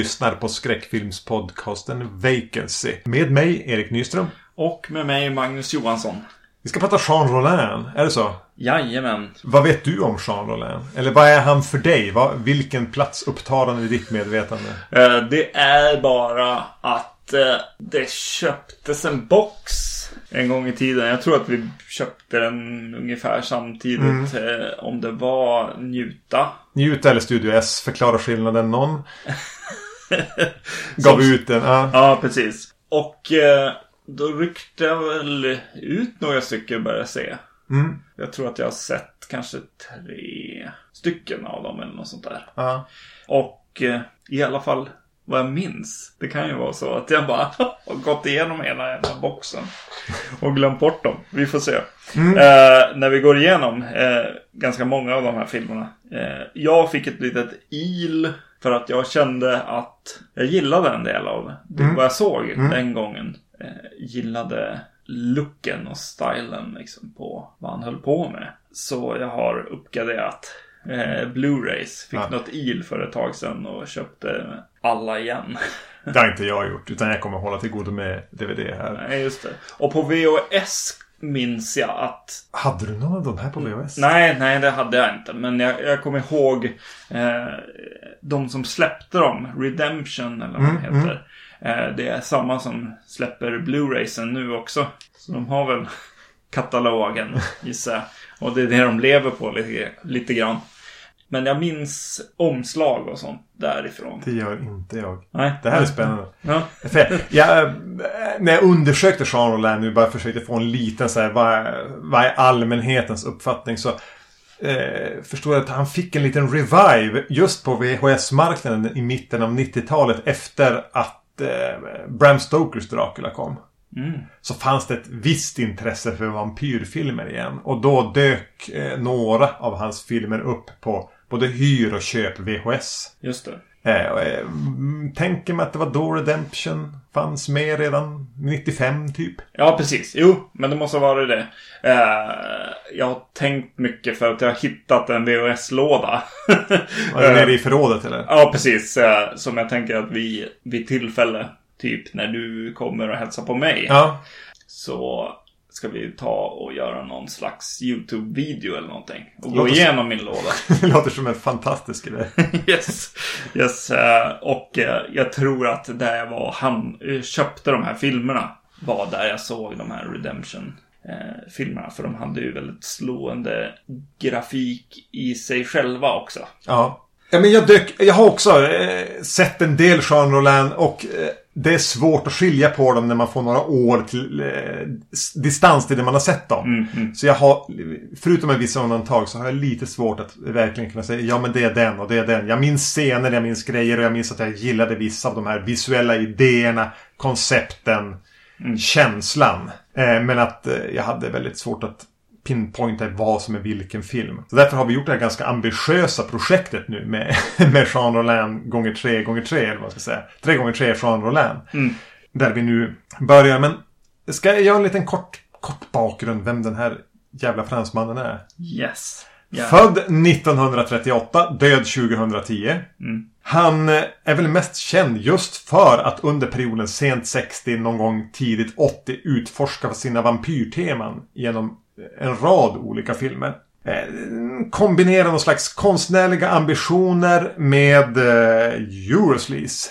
Lyssnar på skräckfilmspodcasten Vacancy. Med mig, Erik Nyström. Och med mig, Magnus Johansson. Vi ska prata Jean Rollin, är det så? Jajamän. Vad vet du om Jean Rollin? Eller vad är han för dig? Vilken plats upptar han i ditt medvetande? Eh, det är bara att eh, det köptes en box en gång i tiden. Jag tror att vi köpte den ungefär samtidigt. Mm. Eh, om det var Njuta. Njuta eller Studio S, förklara skillnaden någon. Gav ut den, ja. Ja, precis. Och eh, då ryckte jag väl ut några stycken började jag se. Mm. Jag tror att jag har sett kanske tre stycken av dem eller något sånt där. ja. Och eh, i alla fall vad jag minns. Det kan ju vara så att jag bara har gått igenom hela den här boxen. Och glömt bort dem. Vi får se. Eh, när vi går igenom eh, ganska många av de här filmerna. Eh, jag fick ett litet il. För att jag kände att jag gillade en del av det, vad jag såg den gången. Eh, gillade looken och stilen liksom på vad han höll på med. Så jag har uppgraderat eh, Blu-rays. Fick Ja. något il för ett tag sedan och köpte alla igen. Det har inte jag gjort. Utan jag kommer hålla till godo med DVD här. Nej, just det. Och på VHS minns jag att... Hade du någon av de här på VHS? Nej, nej, det hade jag inte. Men jag, jag kommer ihåg eh, de som släppte dem. Redemption eller vad Mm, de heter. Eh, det är samma som släpper Blu-raysen nu också. Så de har väl katalogen, gissar jag. Och det är det de lever på lite, lite grann. Men jag minns omslag och sånt därifrån. Det gör inte jag. Nej. Det här är spännande. Ja. Jag, när jag undersökte Jean Rollin nu, bara försökte få en liten så här, vad, vad är allmänhetens uppfattning? Så eh, förstår jag att han fick en liten revive just på VHS-marknaden i mitten av 90-talet efter att eh, Bram Stokers Dracula kom. Mm. Så fanns det ett visst intresse för vampyrfilmer igen. Och då dök eh, några av hans filmer upp på både hyr och köp VHS. Just det. Eh, eh, mm, tänker mig att det var då Redemption fanns med redan 95 typ. Ja, precis. Jo, men det måste ha varit det. Eh, jag har tänkt mycket för att jag har hittat en VHS-låda. Var det nere i förrådet eller? ja, precis. Eh, som jag tänker att vi vid tillfälle, typ när du kommer och hälsar på mig, Ja. så ska vi ta och göra någon slags YouTube-video eller någonting. Och gå igenom min låda. Det låter som en fantastisk idé. yes. yes. eh, och eh, jag tror att där jag var, han eh, köpte de här filmerna. Var där jag såg de här Redemption. Filmerna, för de hade ju väldigt slående grafik i sig själva också. Ja. Ja, men jag, dök, jag har också eh, sett en del Jean Rollin och eh, det är svårt att skilja på dem när man får några år till eh, distans till det man har sett dem. Så jag har, förutom med vissa undantag, så har jag lite svårt att verkligen kunna säga ja men det är den och det är den. Jag minns scener, jag minns grejer och jag minns att jag gillade vissa av de här visuella idéerna, koncepten, känslan. Eh, men att eh, jag hade väldigt svårt att pinpointa vad som är vilken film. Så därför har vi gjort det här ganska ambitiösa projektet nu med, med Jean Rollin gånger tre gånger tre eller vad man ska säga. Tre gånger tre Jean Rollin. Där vi nu börjar. Men ska jag göra en liten kort, kort bakgrund vem den här jävla fransmannen är? Yes. Ja. Född 1938, död 2010. Han eh, är väl mest känd just för att under perioden sent 60, någon gång tidigt 80 utforska sina vampyrteman genom en rad olika filmer. Eh, Kombinera någon slags konstnärliga ambitioner med eh, Eurosleaze.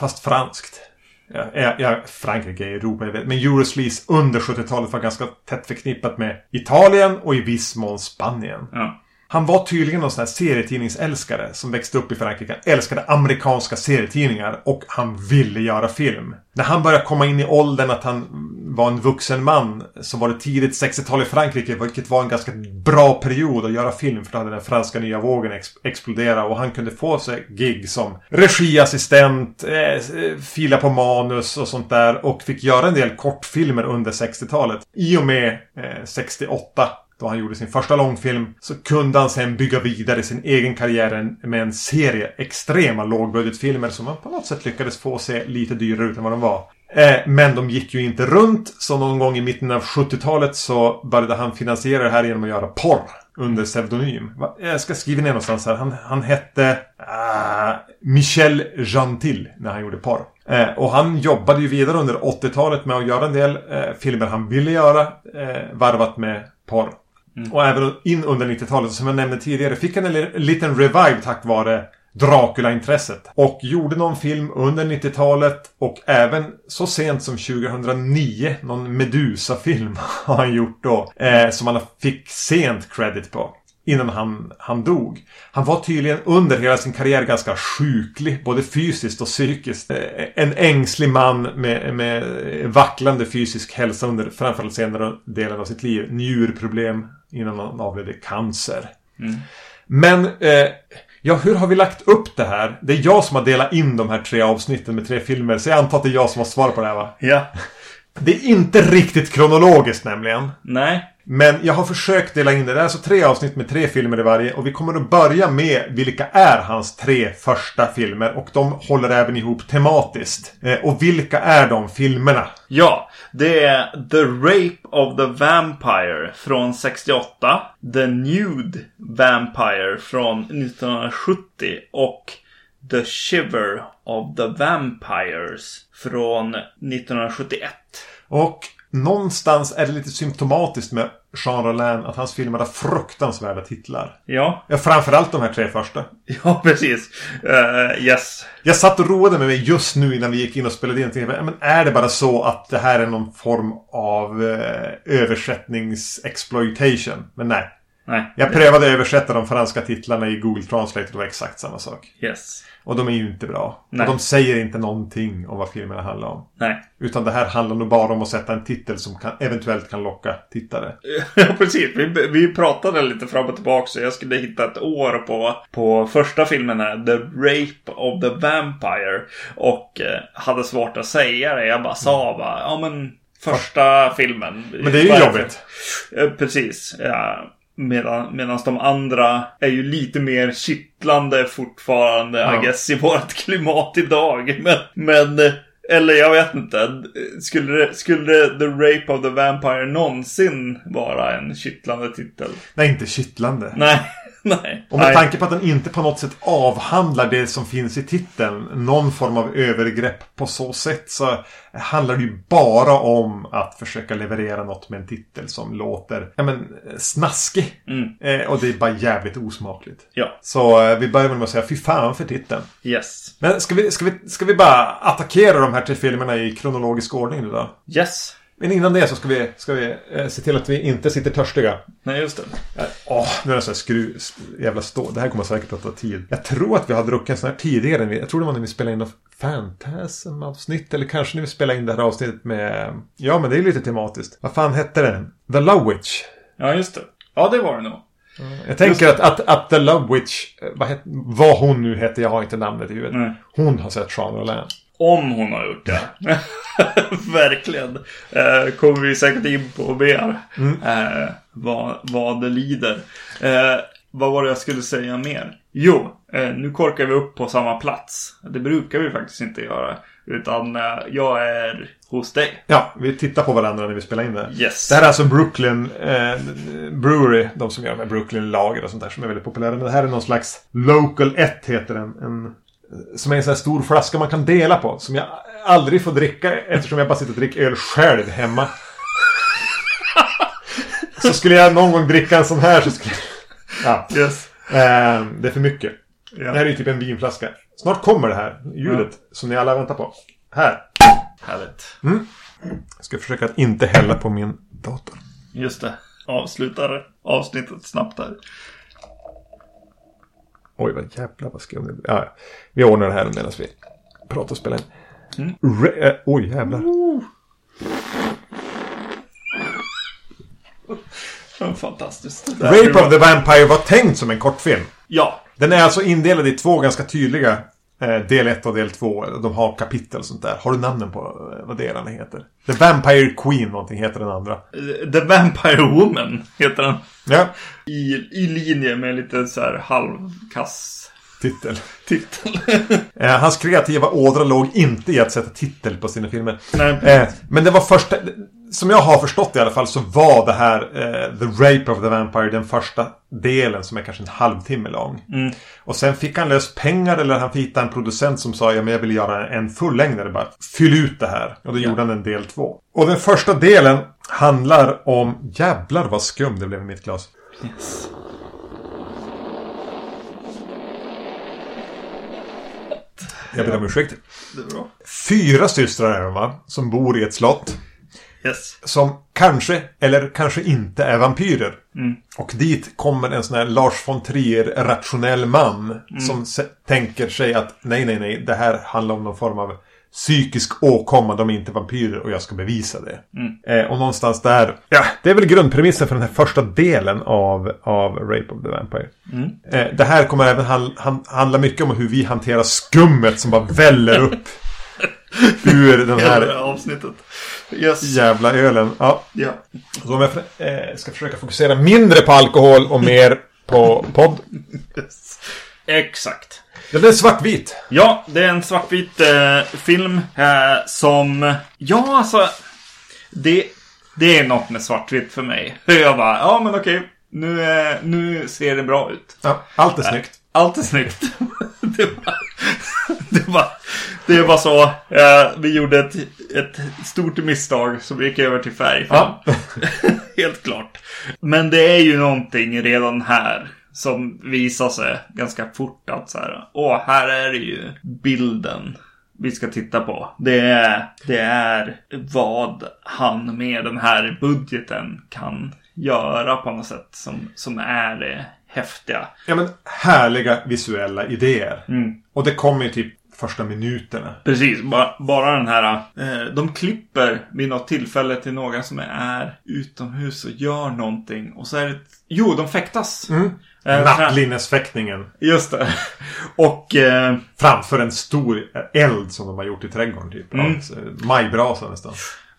Fast franskt. Ja, ja, ja, Frankrike är Europa, jag vet. Men Eurosleaze under 70-talet var ganska tätt förknippat med Italien och i viss mån Spanien. Ja. Han var tydligen någon sån här serietidningsälskare som växte upp i Frankrike. Älskade amerikanska serietidningar och han ville göra film. När han började komma in i åldern att han var en vuxen man så var det tidigt 60-tal i Frankrike vilket var en ganska bra period att göra film för då hade den franska nya vågen ex exploderat och han kunde få sig gig som regiassistent, eh, fila på manus och sånt där och fick göra en del kortfilmer under 60-talet. I och med eh, 68 då han gjorde sin första långfilm så kunde han sen bygga vidare sin egen karriär med en serie extrema lågbudgetfilmer som han på något sätt lyckades få se lite dyrare ut än vad de var. Eh, men de gick ju inte runt så någon gång i mitten av 70-talet så började han finansiera det här genom att göra porr under pseudonym. Jag ska skriva ner någonstans här. Han, han hette ah, Michel Gentil när han gjorde porr. Eh, och han jobbade ju vidare under 80-talet med att göra en del eh, filmer han ville göra. Eh, varvat med porr. Mm. Och även in under 90-talet, som jag nämnde tidigare, fick han en liten revive tack vare Dracula-intresset. Och gjorde någon film under 90-talet och även så sent som 2009, någon Medusa-film har han gjort då. Eh, som han fick sent credit på. Innan han, han dog. Han var tydligen under hela sin karriär ganska sjuklig, både fysiskt och psykiskt. Eh, En ängslig man med, med vacklande fysisk hälsa under framförallt senare delen av sitt liv. Njurproblem innan han avled i cancer. Men, eh, ja hur har vi lagt upp det här? Det är jag som har delat in de här tre avsnitten med tre filmer. Så jag antar att det är jag som har svar på det här va? Ja. Det är inte riktigt kronologiskt nämligen. Nej. Men jag har försökt dela in det. Det är alltså tre avsnitt med tre filmer i varje. Och vi kommer att börja med vilka är hans tre första filmer. Och de håller även ihop tematiskt. Eh, och vilka är de filmerna? Ja, det är The Rape of the Vampire från 68. The Nude Vampire från 1970. Och The Shiver of the Vampires från 1971. Och någonstans är det lite symptomatiskt med Jean Rollin att hans filmer har fruktansvärda titlar. Ja, Ja, framförallt de här tre första. ja precis. Eh, yes. Jag satt och roade med mig just nu innan vi gick in och spelade in. och tänkte, Men är det bara så att det här är någon form av eh, översättningsexploitation? Men nej. Nej. Jag prövade att översätta de franska titlarna i Google Translate och det var exakt samma sak. Yes. Och de är ju inte bra. Nej. Och de säger inte någonting om vad filmerna handlar om. Nej. Utan det här handlar nog bara om att sätta en titel som kan, eventuellt kan locka tittare. Ja, precis. Vi, vi pratade lite fram och tillbaka så jag skulle hitta ett år på, på första filmen här, The Rape of the Vampire. Och eh, hade svårt att säga det. Jag bara sa bara, ja men första filmen. Men det är ju jobbigt. Precis. Ja. Medan, medans de andra är ju lite mer kittlande fortfarande, Ja. I guess, i vårt klimat idag. Men, men eller jag vet inte. Skulle, det- skulle The Rape of the Vampire någonsin vara en kittlande titel? Nej, inte kittlande. Nej, nej. Och med nej. tanke på att den inte på något sätt avhandlar det som finns i titeln. Någon form av övergrepp på så sätt. Så handlar det ju bara om att försöka leverera något med en titel som låter ja, men, snaskig. Mm. Eh, och det är bara jävligt osmakligt. Ja, Så eh, vi börjar med att säga fy fan för titeln. yes. Men ska vi, ska, vi, ska vi bara attackera de här tre filmerna i kronologisk ordning nu då? Yes. Men innan det så ska vi, ska vi eh, se till att vi inte sitter törstiga. Nej, just det. Eh, Åh, nu är det så här skru... Jävla stå. Det här kommer säkert att ta tid. Jag tror att vi har druckit en sån här tidigare. än vi- Jag tror det var när vi spelade in något Fantasm-avsnitt. Eller kanske när vi spelade in det här avsnittet med... Ja, men det är lite tematiskt. Vad fan hette den? The Love Witch. Ja, just det. Ja, det var det nog. Jag tänker att, att, att The Love Witch, eh, vad, het, vad hon nu heter, jag har inte namnet i huvudet. Nej. Hon har sett Jean Rollin. Om hon har gjort det. Verkligen. Eh, kommer vi säkert in på mer. Eh, vad, vad det lider. Eh, vad var det jag skulle säga mer? Jo, eh, nu korkar vi upp på samma plats. Det brukar vi faktiskt inte göra. Utan eh, jag är hos dig. Ja, vi tittar på varandra när vi spelar in det. Yes. Det här är alltså Brooklyn eh, Brewery. De som gör med Brooklyn Lager och sånt där som är väldigt populära. Men det här är någon slags Local 1 heter den. En, som är en sån här stor flaska man kan dela på. Som jag aldrig får dricka eftersom jag bara sitter och dricker öl själv hemma. så skulle jag någon gång dricka en sån här så skulle Ja. Yes. Eh, det är för mycket. Ja. Det här är ju typ en vinflaska. Snart kommer det här ljudet som ni alla väntar på. Här. Härligt. Jag ska försöka att inte hälla på min dator. Just det. Avslutar avsnittet snabbt här. Oj, vad jävla vad skum det blir. Ja, vi ordnar det här medan vi pratar och spelar in. Re- eh, oj, jävlar. Fantastiskt. Rape of the Vampire var tänkt som en kortfilm. Ja. Den är alltså indelad i två ganska tydliga del 1 och del 2. De har kapitel och sånt där. Har du namnen på eh, vad delarna heter? The Vampire Queen någonting heter den andra. The Vampire Woman heter den. Ja, I, i linje med lite så här halvkass Titel. titel. Eh, hans kreativa ådra låg inte i att sätta titel på sina filmer. Nej. Eh, men det var första... Som jag har förstått i alla fall så var det här eh, The Rape of the Vampire den första delen som är kanske en halvtimme lång. Mm. Och sen fick han lös pengar eller han fick hitta en producent som sa ja men jag vill göra en fullängdare bara. Fyll ut det här. Och då gjorde han en del två. Och den första delen handlar om... Jävlar vad skum det blev i mitt glas. Yes. Jag ber om ursäkt. Fyra systrar är de va? Som bor i ett slott. Yes. Som kanske, eller kanske inte är vampyrer. Mm. Och dit kommer en sån här Lars von Trier rationell man. Mm. Som tänker sig att nej, nej, nej. Det här handlar om någon form av psykisk åkomma. De är inte vampyrer och jag ska bevisa det. Mm. Eh, och någonstans där. Ja, det är väl grundpremissen för den här första delen av, av Rape of the Vampire. Mm. Eh, det här kommer även han, han, handla mycket om hur vi hanterar skummet som bara väller upp. ur den Hela här här avsnittet. Yes. jävla ölen. Ja, Ja. så om jag eh, ska försöka fokusera mindre på alkohol och mer på podd. Yes. Exakt. Den är svartvit. Ja, det är en svartvit eh, film eh, som... Ja, alltså... Det, det är något med svartvitt för mig. Jag bara, ja men okej. Nu, eh, nu ser det bra ut. Ja, allt är snyggt. Allt är snyggt. det, var, det, var, det var så. Eh, vi gjorde ett, ett stort misstag som gick över till färg. Ja. Helt klart. Men det är ju någonting redan här som visar sig ganska fort att så här. Åh, här är det ju bilden vi ska titta på. Det är, det är vad han med den här budgeten kan göra på något sätt som, som är det häftiga. Ja, men härliga visuella idéer. Mm. Och det kommer ju typ första minuterna. Precis, bara, bara den här. Eh, de klipper vid något tillfälle till någon som är utomhus och gör någonting. Och så är det... Jo, de fäktas. Mm. Eh, Nattlinnesfäktningen. Just det. Och... Eh, Framför en stor eld som de har gjort i trädgården typ. Mm. Majbrasa nästan.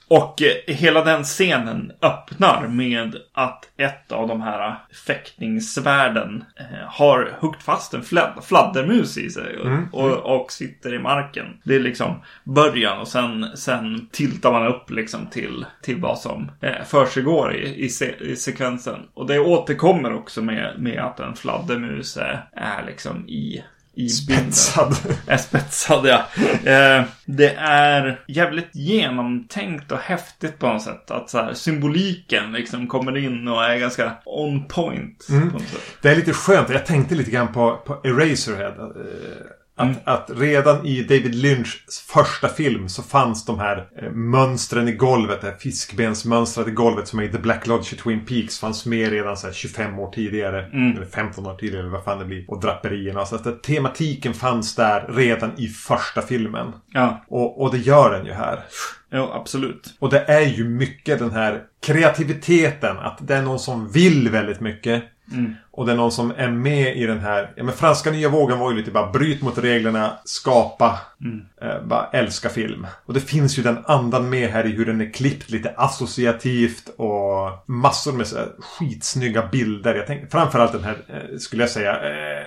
Och eh, hela den scenen öppnar med att ett av de här fäktningssvärden eh, har huggt fast en fladd, fladdermus i sig och, Mm. och, och sitter i marken. Det är liksom början och sen, sen tiltar man upp liksom till, till vad som eh, försiggår i, i, se, i sekvensen. Och det återkommer också med, med att en fladdermus är, är liksom i i. Spetsad. Är spetsad, ja. Eh, det är jävligt genomtänkt och häftigt på något sätt. Att så här, symboliken liksom kommer in och är ganska on point. Mm. På något sätt. Det är lite skönt. Jag tänkte lite grann på, på Eraserhead. eh, Att, Mm. att redan i David Lynchs första film så fanns de här eh, mönstren i golvet. Det här fiskbensmönstret i golvet som är i The Black Lodge i Twin Peaks. Fanns med redan så här 25 år tidigare. Mm. Eller 15 år tidigare eller vad fan det blir. Och draperierna. Så att det, tematiken fanns där redan i första filmen. Ja, Och, och det gör den ju här. jo, absolut. Och det är ju mycket den här kreativiteten. Att det är någon som vill väldigt mycket. Mm. Och det är någon som är med i den här... Ja men franska nya vågen var ju lite bara bryt mot reglerna, skapa, Mm. eh, bara älska film. Och det finns ju den andan med här i hur den är klippt lite associativt och massor med så här skitsnygga bilder. Jag tänker framförallt den här, eh, skulle jag säga, eh,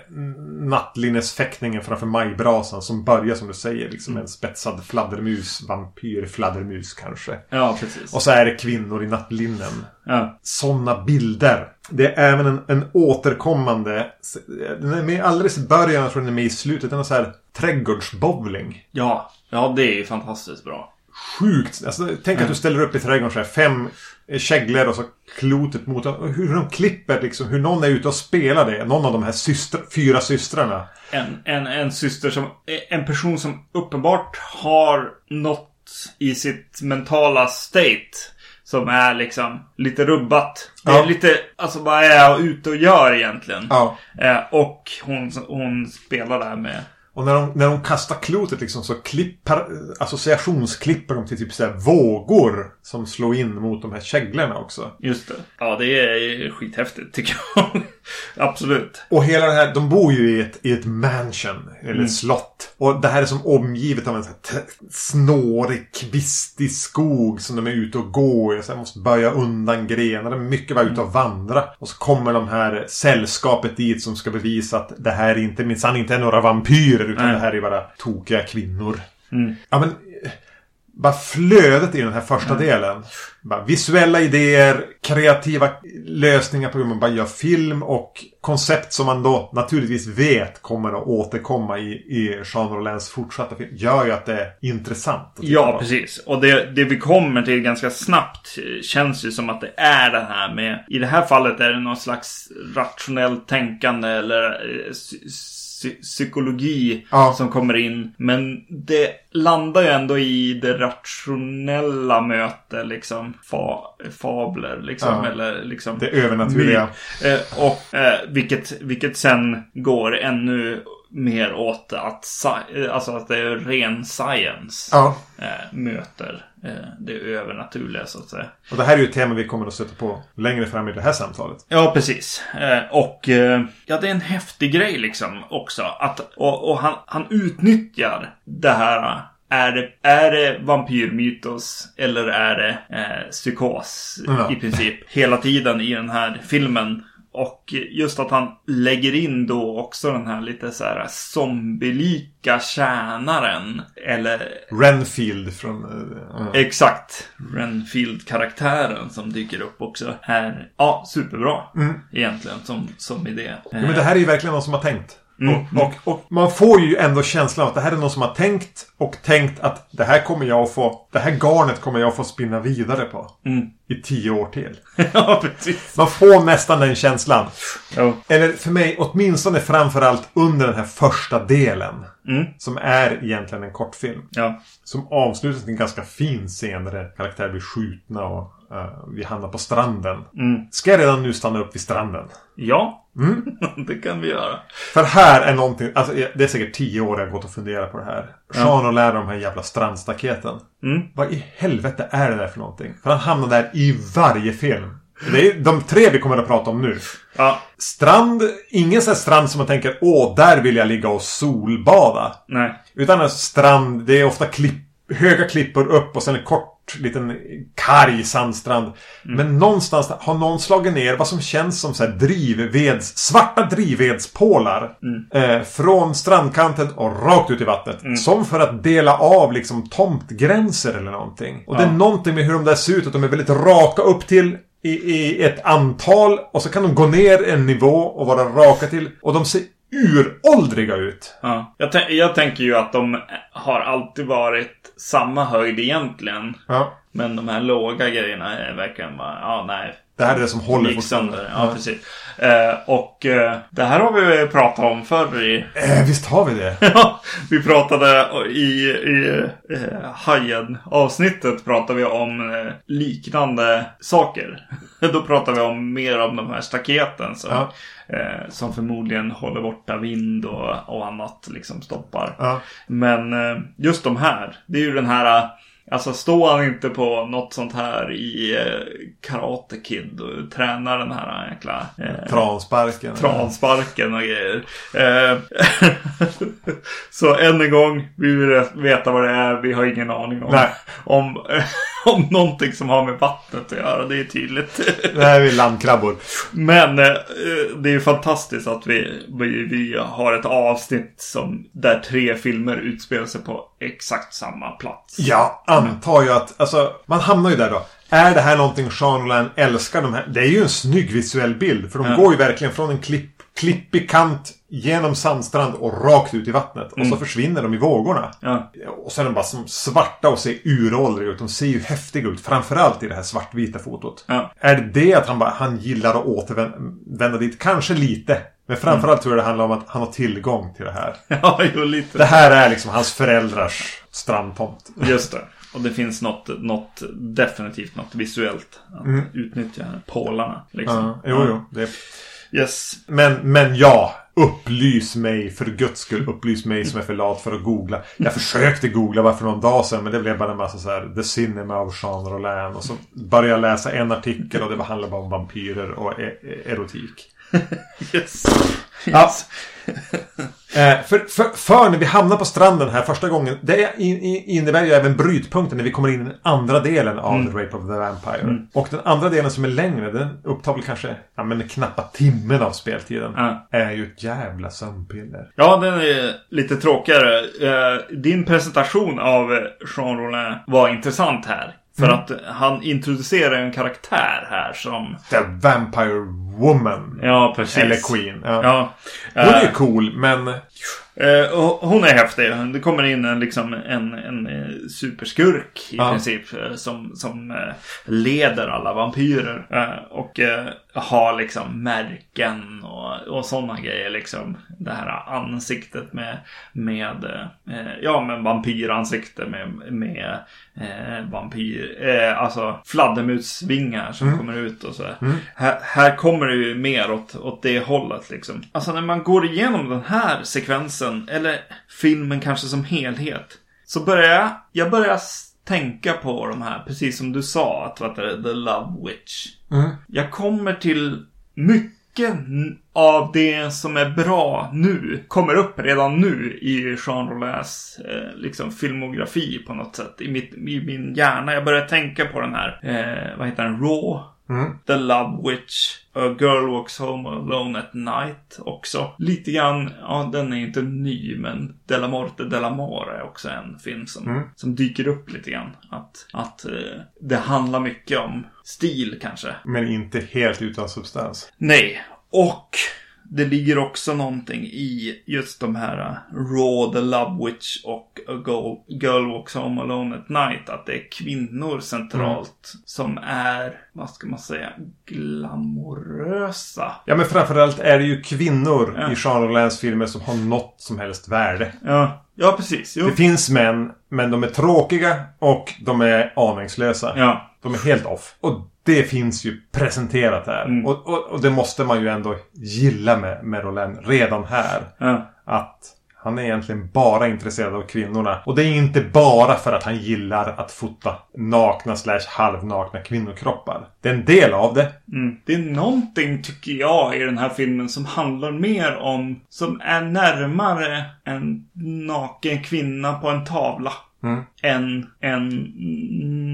nattlinnesfäktningen framför majbrasan som börjar som du säger, liksom en spetsad fladdermus, vampyrfladdermus kanske. Ja, precis. Och så är det kvinnor i nattlinnen Ja, sådana bilder. Det är även en, en återkommande... Den är med alldeles i början, jag tror den är med i slutet. Den är så här trädgårdsbowling. ja, ja det är ju fantastiskt bra. Sjukt! Alltså, tänk att du ställer upp i trädgården så här, fem käglor och så klotet mot Hur de klipper liksom, hur någon är ute och spelar det. Någon av de här syster, fyra systrarna. En, en, en syster som, en person som uppenbart har något i sitt mentala state. Som är liksom lite rubbat. Det är Ja. lite, alltså vad är jag ute och gör egentligen? Ja. Eh, och hon, hon spelar där med Och när de, när de kastar klotet liksom så klippar, associationsklipper de till typ så vågor som slår in mot de här käglorna också. Just det. Ja, det är skithäftigt tycker jag. Absolut. Och hela det här, de bor ju i ett, i ett mansion, eller Mm. slott. Och det här är som omgivet av en sån här snårig, kvistig skog som de är ute och går i. Så måste böja undan grenar. De är mycket bara ute och vandra. Och så kommer de här sällskapet dit som ska bevisa att det här är inte minsann inte är några vampyrer. Utan Nej. det här är bara tokiga kvinnor. Mm. Ja men... Bara flödet i den här första delen. Bara visuella idéer, kreativa lösningar på hur man bara gör film och koncept som man då naturligtvis vet kommer att återkomma i, i Jean Rollins fortsatta film. Gör ju att det är intressant. Ja, på. precis. Och det, det vi kommer till ganska snabbt känns ju som att det är det här med... I det här fallet är det någon slags rationellt tänkande eller eh, psykologi Ja. som kommer in. Men det landar ju ändå i det rationella möte, liksom. Fa, fabler, liksom. Ja. Eller liksom... Det övernaturliga. Eh, och eh, vilket, vilket sen går ännu mer åt att, eh, alltså att det är ren science Ja. eh, möter eh, det övernaturliga så att säga. Och det här är ju ett tema vi kommer att stöta på längre fram i det här samtalet. Ja, precis. Och ja, det är en häftig grej liksom också. Att, och och han, han utnyttjar det här. Är det, är det vampyrmytos eller är det eh, psykos Ja. i princip hela tiden i den här filmen? Och just att han lägger in då också den här lite så här zombielika tjänaren. Eller Renfield från... ja. Exakt. Renfield-karaktären som dyker upp också är ja, superbra. Egentligen som, som idé. Mm. Ja, men det här är ju verkligen någon som har tänkt. Mm, Och, och, och man får ju ändå känslan av att det här är någon som har tänkt och tänkt att det här kommer jag att få, det här garnet kommer jag att få spinna vidare på. Mm. I tio år till. ja, precis. Man får nästan den känslan. Ja. Eller för mig åtminstone framförallt under den här första delen. Mm. Som är egentligen en kortfilm. Ja. Som avslutas med en ganska fin scen där karaktärer blir skjutna och vi hamnar på stranden. Mm. Ska jag redan nu stanna upp vid stranden? Ja. Mm. det kan vi göra. För här är någonting, alltså det är säkert tio år jag gått och funderat på det här. Jean och lär de här jävla strandstaketen. Mm. Vad i helvete är det där för någonting? För han hamnar där i varje film. Det är de tre vi kommer att prata om nu. Ja. Strand, ingen sån här strand som man tänker åh, där vill jag ligga och solbada. Nej. Utan en strand, det är ofta klipp, höga klippor upp och sen en kort liten karg sandstrand. Men någonstans har någon slagit ner vad som känns som så här drivveds, svarta drivvedspålar. Eh, från strandkanten och rakt ut i vattnet. Som för att dela av liksom tomtgränser eller någonting. Och det är Ja. någonting med hur de där ser ut, att de är väldigt raka upp till i, i ett antal och så kan de gå ner en nivå och vara raka till. Och de ser uråldriga ut. Ja. Jag, jag tänker ju att de har alltid varit samma höjd egentligen. Ja. Men de här låga grejerna är verkligen bara, ja nej. Det här är det som håller Gick sönder. Ja, precis. Eh, och eh, det här har vi pratat om förr i... Eh, visst har vi det? Ja, vi pratade i, i eh, Hajen-avsnittet pratade vi om eh, liknande saker. Då pratade vi om mer om de här staketen som, Ja. eh, som förmodligen håller borta vind och, och annat liksom stoppar. Ja. Men just de här, det är ju den här Alltså står han inte på något sånt här i eh, Karate Kid och tränar den här jäkla eh, Transparken. transparken och grejer. Eh, så än en gång, vi vill veta vad det är. Vi har ingen aning om, Nej. om, om någonting som har med vattnet att göra. Det är tydligt. Det här är landkrabbor. Men eh, det är ju fantastiskt att vi, vi, vi har ett avsnitt som, där tre filmer utspelar sig på exakt samma plats. Jag antar ju att, alltså, man hamnar ju där då. Är det här någonting Jean Rollin älskar? De här? Det är ju en snygg visuell bild. För de Ja. går ju verkligen från en klipp, klippig kant genom sandstrand och rakt ut i vattnet. Och så försvinner de i vågorna. Ja. Och så är de bara som svarta och ser uråldriga ut. De ser ju häftiga ut. Framförallt i det här svartvita fotot. Ja. Är det det att han, bara, han gillar att återvända dit? Kanske lite. Men framförallt tror jag det handlar om att han har tillgång till det här. Ja, jo, lite. Det här är liksom hans föräldrars strandtomt. Just det. Och det finns något, något definitivt något visuellt. Att utnyttja pålarna. Liksom. Ja, jo, jo. Det... Yes. Men, men ja. Upplys mig, för guds skull. Upplys mig som är för lat för att googla. Jag försökte googla bara för någon dag sedan. Men det blev bara en massa så här The Cinema of Jean Rollin. Och så började jag läsa en artikel och det handlade bara om vampyrer och e erotik. Yes. Ja. Eh, för, för, för, när vi hamnar på stranden här första gången. Det innebär ju även brytpunkten när vi kommer in i den andra delen av mm. The Rape of the Vampire. Mm. Och den andra delen som är längre, den upptar väl kanske ja, men knappa timmen av speltiden. Mm. Är ju ett jävla sömnpiller. Ja, den är lite tråkigare. Eh, din presentation av Jean Rollin var intressant här. För mm. att han introducerar en karaktär här som... The Vampire Woman. Ja, precis. Eller Queen. Ja. ja. Hon är ju cool, men... Uh, hon är häftig. Det kommer in en, liksom, en, en eh, superskurk i ja. princip. Eh, som, som leder alla vampyrer. och har liksom märken och, och sådana grejer. Liksom. Det här ansiktet med, med ja men vampyransikte med, med eh, vampyr, eh, alltså fladdermusvingar som mm. kommer ut och så. Mm. Här, här kommer det ju mer åt, åt det hållet liksom. Alltså när man går igenom den här sekvensen, eller filmen kanske som helhet. Så börjar jag, jag börjar tänka på de här, precis som du sa, att vad det, The Love Witch. Mm. Jag kommer till mycket mycket av det som är bra nu kommer upp redan nu i Jean Rollins eh, liksom filmografi på något sätt. I, mitt, I min hjärna. Jag börjar tänka på den här, eh, vad heter den, Raw Mm. The Love Witch. A Girl Walks Home Alone at Night också. Lite grann, ja den är inte ny men Della Morte Della Mare är också en film som, mm. som dyker upp lite grann. Att, att eh, det handlar mycket om stil kanske. Men inte helt utan substans. Nej. Och det ligger också någonting i just de här uh, Raw, The Love Witch och A Girl Walks Home Alone at Night. Att det är kvinnor centralt mm. som är, vad ska man säga, glamorösa. Ja men framförallt är det ju kvinnor ja. i Jean Rollins filmer som har något som helst värde. Ja, ja precis. Jo. Det finns män, men de är tråkiga och de är aningslösa. Ja. De är helt off. Och det finns ju presenterat här. Mm. Och, och, och, det måste man ju ändå gilla med, med Roland redan här. Ja. Att han är egentligen bara intresserad av kvinnorna. Och det är inte bara för att han gillar att fota nakna slash halvnakna kvinnokroppar. Det är en del av det. Mm. Det är någonting, tycker jag, i den här filmen som handlar mer om... Som är närmare en naken kvinna på en tavla. Mm. Än en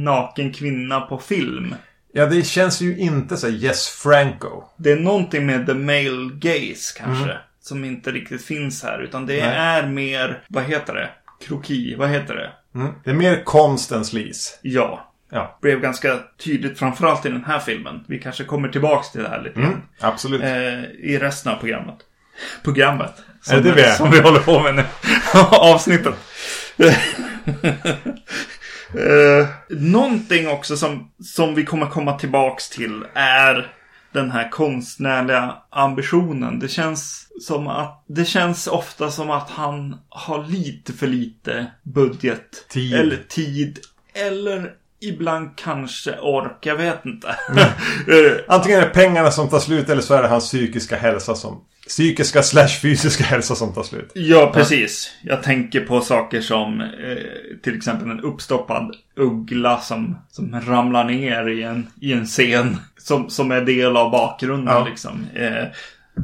naken kvinna på film. Ja, det känns ju inte så Yes Franco. Det är någonting med the male gaze kanske. Mm. Som inte riktigt finns här. Utan det Nej. är mer, vad heter det? Kroki, vad heter det? Mm. Det är mer konst än slis. Ja. Ja. Blev ganska tydligt framförallt i den här filmen. Vi kanske kommer tillbaks till det här lite mm, Absolut. Eh, I resten av programmet. Programmet. Som, är det det? som vi håller på med nu. Avsnittet. Eh, någonting också som, som vi kommer komma tillbaks till är den här konstnärliga ambitionen. Det känns som att det känns ofta som att han har lite för lite budget. Tid. Eller tid. Eller ibland kanske ork. Jag vet inte. Mm. Eh, Antingen är det pengarna som tar slut eller så är det hans psykiska hälsa som psykiska slash fysiska hälsa som tar slut. Ja, precis. Jag tänker på saker som eh, till exempel en uppstoppad uggla som, som ramlar ner i en, i en scen. Som, som är del av bakgrunden ja. liksom. Eh,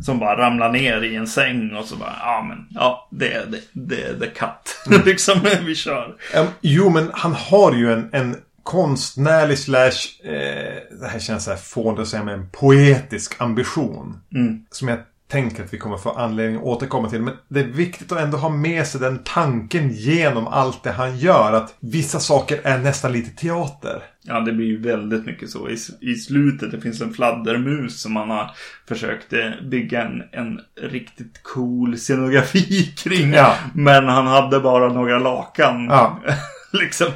som bara ramlar ner i en säng och så bara, ja men, ja, det är det, det, är the cut. Mm. liksom, vi kör. Um, jo, men han har ju en, en konstnärlig slash, eh, det här känns så här fånigt att säga, men en poetisk ambition. Mm. Som jag tänker att vi kommer få anledning att återkomma till. Men det är viktigt att ändå ha med sig den tanken genom allt det han gör. Att vissa saker är nästan lite teater. Ja, det blir ju väldigt mycket så. I, i slutet det finns en fladdermus som man har försökt eh, bygga en, en riktigt cool scenografi kring. Ja. Men han hade bara några lakan. Ja. liksom.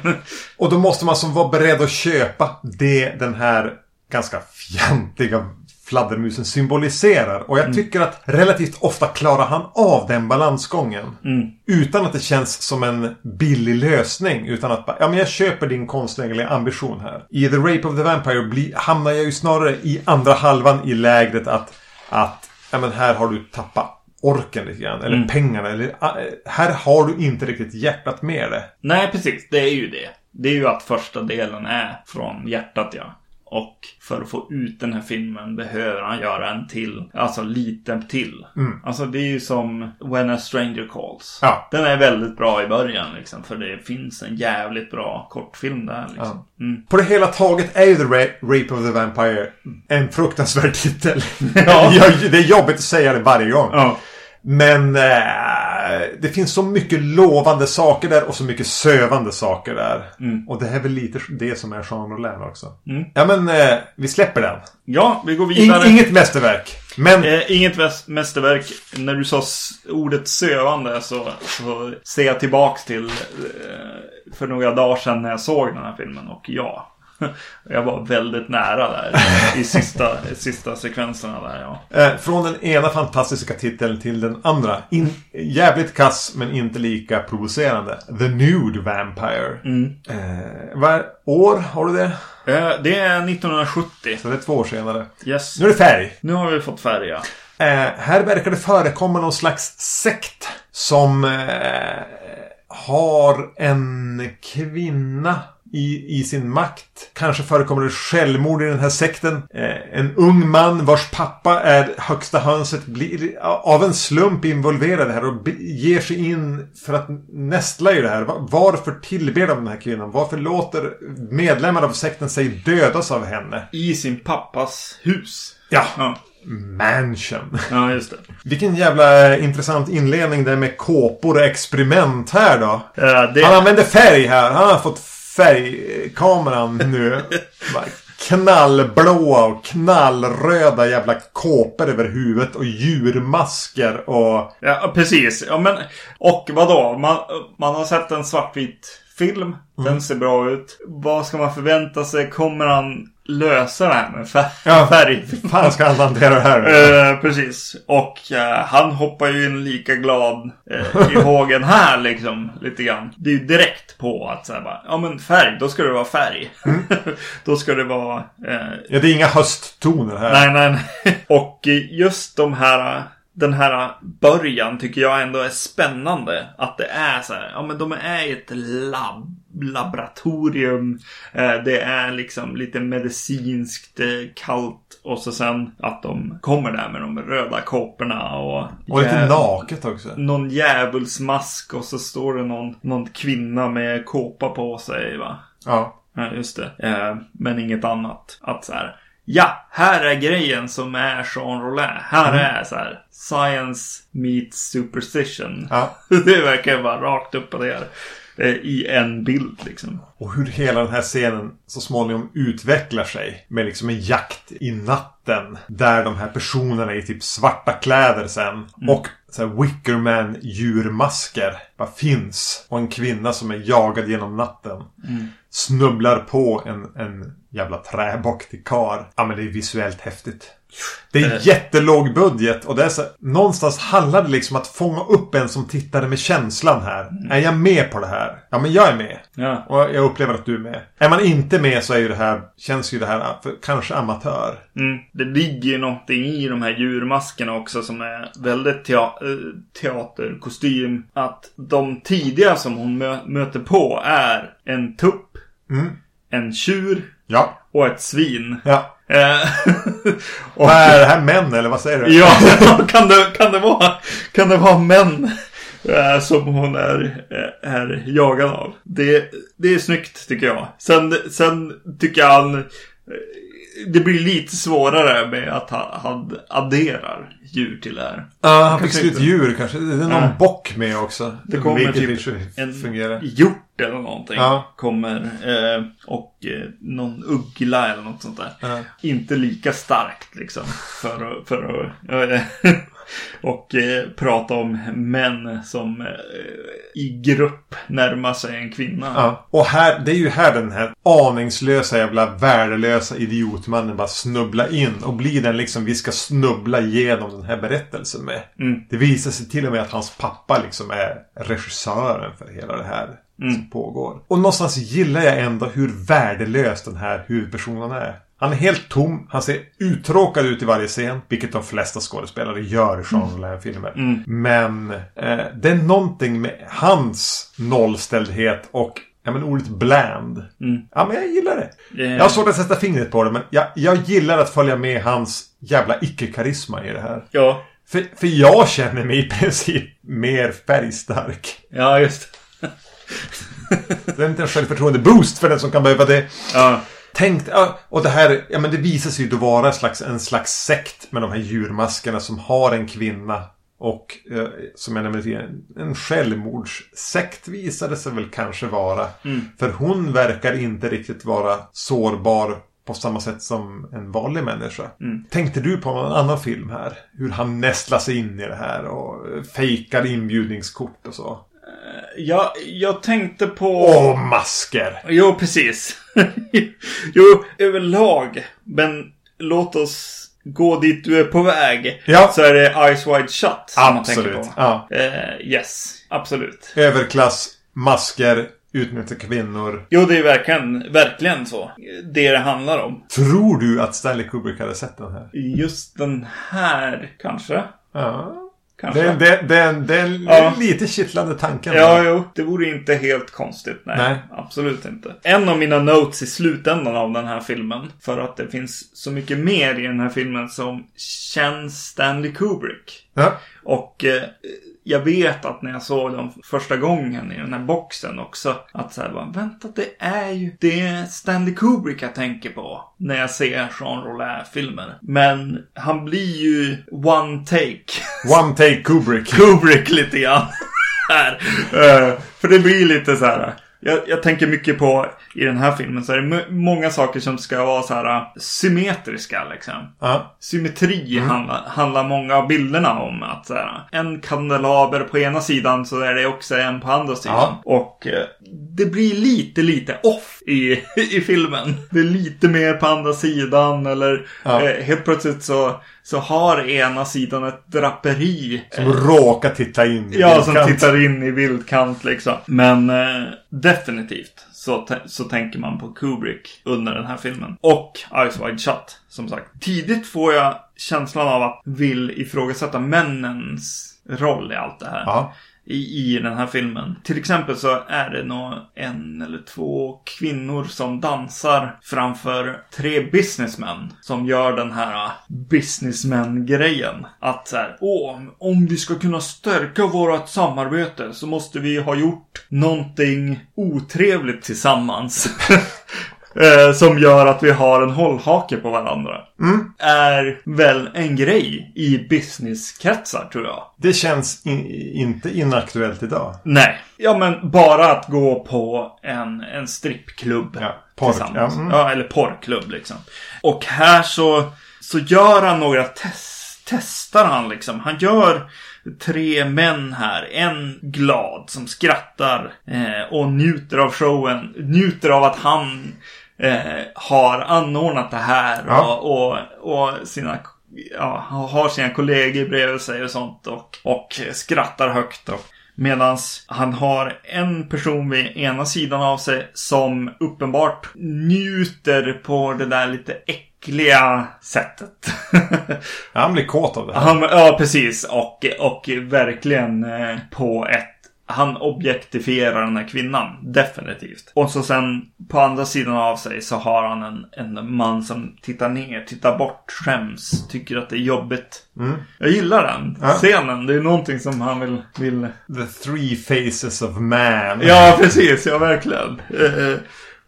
Och då måste man som vara beredd att köpa det den här ganska fjantiga fladdermusen symboliserar. Och jag mm. tycker att relativt ofta klarar han av den balansgången. Mm. Utan att det känns som en billig lösning. Utan att ja men jag köper din konstnärliga ambition här. I The Rape of the Vampire bli, hamnar jag ju snarare i andra halvan i lägret att, att ja men här har du tappat orken lite grann. Eller Mm. pengarna. Eller, äh, här har du inte riktigt hjärtat med det. Nej, precis. Det är ju det. Det är ju att första delen är från hjärtat, ja. Och för att få ut den här filmen behöver han göra en till. Alltså lite till. Mm. Alltså det är ju som When a Stranger Calls. Ja. Den är väldigt bra i början liksom. För det finns en jävligt bra kortfilm där liksom. Mm. På det hela taget är ju The Ra- Rape of the Vampire en fruktansvärd titel. Ja. Det är jobbigt att säga det varje gång. Ja. Men eh, det finns så mycket lovande saker där och så mycket sövande saker där. Mm. Och det är väl lite det som är Jean Rollin också. Mm. Ja men eh, vi släpper den. ja, vi går In, vidare. inget mästerverk. Men Eh, inget mästerverk. När du sa ordet sövande så, så ser jag tillbaks till eh, för några dagar sedan när jag såg den här filmen och ja. Jag var väldigt nära där i sista, sista sekvenserna där ja. eh, från den ena fantastiska titeln till den andra. In, jävligt kass men inte lika provocerande. The Nude Vampire. Mm. Eh, vad år har du det? Eh, det är 1970. Så det är två år senare. Yes. Nu är det färg. Nu har vi fått färg ja. Eh, här verkar det förekomma någon slags sekt som eh, har en kvinna i, i sin makt. Kanske förekommer det självmord i den här sekten. Eh, en ung man vars pappa är högsta hönset blir av en slump involverad här och ger sig in för att nästla i det här. Va- Varför tillber de den här kvinnan? Varför låter medlemmar av sekten sig dödas av henne? I sin pappas hus. Ja, Ja, mansion. ja just det. Vilken jävla intressant inledning det är med kåpor och experiment här då. Eh, det Han använder färg här. Han har fått färgkameran nu. Bara Knallblåa och knallröda jävla kåpor över huvudet och djurmasker och... Ja, precis. Ja, men, och vadå? Man, man har sett en svartvit film. Den ser bra ut. Vad ska man förvänta sig? Kommer han lösa det här med fär- Ja. färg? Hur fan ska han hantera det här? Eh, precis. Och eh, han hoppar ju in lika glad eh, i hågen här liksom. Lite grann. Det är ju direkt på att säga bara, ja men färg, då ska det vara färg. då ska det vara... Eh, Ja, det är inga hösttoner här. Nej, nej, nej. Och just de här, den här början tycker jag ändå är spännande. Att det är så här, ja men de är i ett labb, laboratorium. Eh, det är liksom lite medicinskt eh, kallt. Och så sen att de kommer där med de röda kåporna och... Och lite naket också. Någon djävulsmask och så står det någon, någon kvinna med kåpa på sig va. Ja. Ja, just det. Eh, men inget annat. Att så här. Ja, här är grejen som är Jean Rollin. Här är så här. Science meets superstition. ja. det verkar vara rakt upp och ner. I en bild liksom. Och hur hela den här scenen så småningom utvecklar sig. Med liksom en jakt i natten. Där de här personerna i typ svarta kläder sen. Och så här Wickerman djurmasker bara finns. Och en kvinna som är jagad genom natten. Snubblar på en, en jävla träbock till kar. Ja men det är visuellt häftigt. Det är Eh. jättelåg budget och det är så, någonstans handlar det liksom att fånga upp en som tittare med känslan här. Är jag med på det här? Ja men jag är med. Ja. Och jag upplever att du är med. Är man inte med så är ju det här, känns ju det här för, kanske amatör. Mm. Det ligger ju någonting i de här djurmaskerna också som är väldigt tea- eh, teaterkostym. Att de tidiga som hon mö- möter på är en tupp, Mm. en tjur Ja. och ett svin. Ja. Eh, och, är det här män eller vad säger du? ja, kan det, kan det vara, kan det vara män eh, som hon är, eh, är jagad av? Det, det är snyggt tycker jag. Sen, sen tycker jag han, det blir lite svårare med att han, han adderar djur till det här. Ja, han fick ett djur kanske. Det är någon Ja. bock med också. Det kommer Vilket typ en fungerar. hjort eller någonting. Ja. Kommer. Eh, och eh, någon uggla eller något sånt där. Inte lika starkt liksom. För att, för att och eh, prata om män som i grupp närmar sig en kvinna. Ja. Och här, det är ju här den här aningslösa jävla värdelösa idiotmannen bara snubblar in och blir den liksom vi ska snubbla igenom den här berättelsen med. Mm. Det visar sig till och med att hans pappa liksom är regissören för hela det här Mm. som pågår. Och någonstans gillar jag ändå hur värdelös den här huvudpersonen är. Han är helt tom. Han ser uttråkad ut i varje scen. Vilket de flesta skådespelare gör i Jean Rollin-filmer. Mm. Men eh, det är någonting med hans nollställdhet och Ja men ordet bland. Mm. Ja men jag gillar det. Eh, Jag har svårt att sätta fingret på det men jag, jag gillar att följa med hans jävla icke-karisma i det här. Ja, För, för jag känner mig i princip mer färgstark. ja just Det är inte en självförtroende-boost för den som kan behöva det. Ja, Tänk, och det här, ja men det visar sig ju då vara en slags, en slags sekt med de här djurmaskerna som har en kvinna. Och eh, som jag nämnde tidigare, en självmordssekt visade sig väl kanske vara. Mm. För hon verkar inte riktigt vara sårbar på samma sätt som en vanlig människa. Mm. Tänkte du på någon annan film här? Hur han nästlar sig in i det här och eh, fejkar inbjudningskort och så. jag, jag tänkte på... Åh, masker! Jo, precis. jo, överlag. Men låt oss gå dit du är på väg. Ja. Så är det Eyes Wide Shut som man tänker Absolut. på. Ja. Eh, yes, absolut. Överklass, masker, utnyttja kvinnor. Jo, det är verkligen, verkligen så. Det det handlar om. Tror du att Stanley Kubrick hade sett den här? Just den här, kanske. Ja. Kanske. Det, det, det, det är Ja. lite kittlande tanken. Ja, jo. Det vore inte helt konstigt. Nej, Nej. absolut inte. En av mina notes i slutändan av den här filmen. För att det finns så mycket mer i den här filmen som känns Stanley Kubrick. Ja. Och eh, jag vet att när jag såg dem första gången i den här boxen också. Att så här, bara, vänta det är ju det är Stanley Kubrick jag tänker på. När jag ser Jean Rollin-filmer. Men han blir ju one take. One take Kubrick. Kubrick lite grann. här. Eh, för det blir lite så här. Jag, jag tänker mycket på i den här filmen så är det många saker som ska vara så här uh, symmetriska liksom. Ja. Symmetri handlar, handlar många av bilderna om. Att så här, en kandelaber på ena sidan så är det också en på andra sidan. Ja. Och eh, det blir lite, lite off i, i filmen. Det är lite mer på andra sidan eller Ja. eh, helt plötsligt så, så har ena sidan ett draperi. Som råkar titta in i Ja, som vildkant. tittar in i vildkant liksom. Men eh, definitivt så, så tänker man på Kubrick under den här filmen. Och Eyes Wide Shut, som sagt. Tidigt får jag känslan av att vill ifrågasätta männens roll i allt det här. Ja. I, I den här filmen. Till exempel så är det nog en eller två kvinnor som dansar framför tre businessmän. Som gör den här ah, uh, businessman-grejen. Att så här, åh, om vi ska kunna stärka vårt samarbete så måste vi ha gjort någonting otrevligt tillsammans. Eh, som gör att vi har en hållhake på varandra. Mm. Är väl en grej i businesskretsar tror jag. Det känns in, inte inaktuellt idag. Nej. Ja men bara att gå på en, en strippklubb. Ja. Tillsammans. Ja, Ja, mm. eller porrklubb liksom. Och här så, så gör han några test, testar han liksom. Han gör tre män här. En glad som skrattar eh, och njuter av showen. Njuter av att han eh, har anordnat det här. Ja. Och, och, och sina ja, har sina kollegor bredvid sig och sånt och, och skrattar högt. Och, Medan han har en person vid ena sidan av sig som uppenbart njuter på det där lite äckliga sättet. Han blir kåt av det här. han, ja, precis. Och, och verkligen eh, på ett han objektifierar den här kvinnan. Definitivt. Och så sen på andra sidan av sig så har han en, en man som tittar ner, tittar bort, skäms, tycker att det är jobbigt. Mm. Jag gillar den Ja. scenen. Det är någonting som han vill, vill The three faces of man. Ja, precis. Ja, verkligen.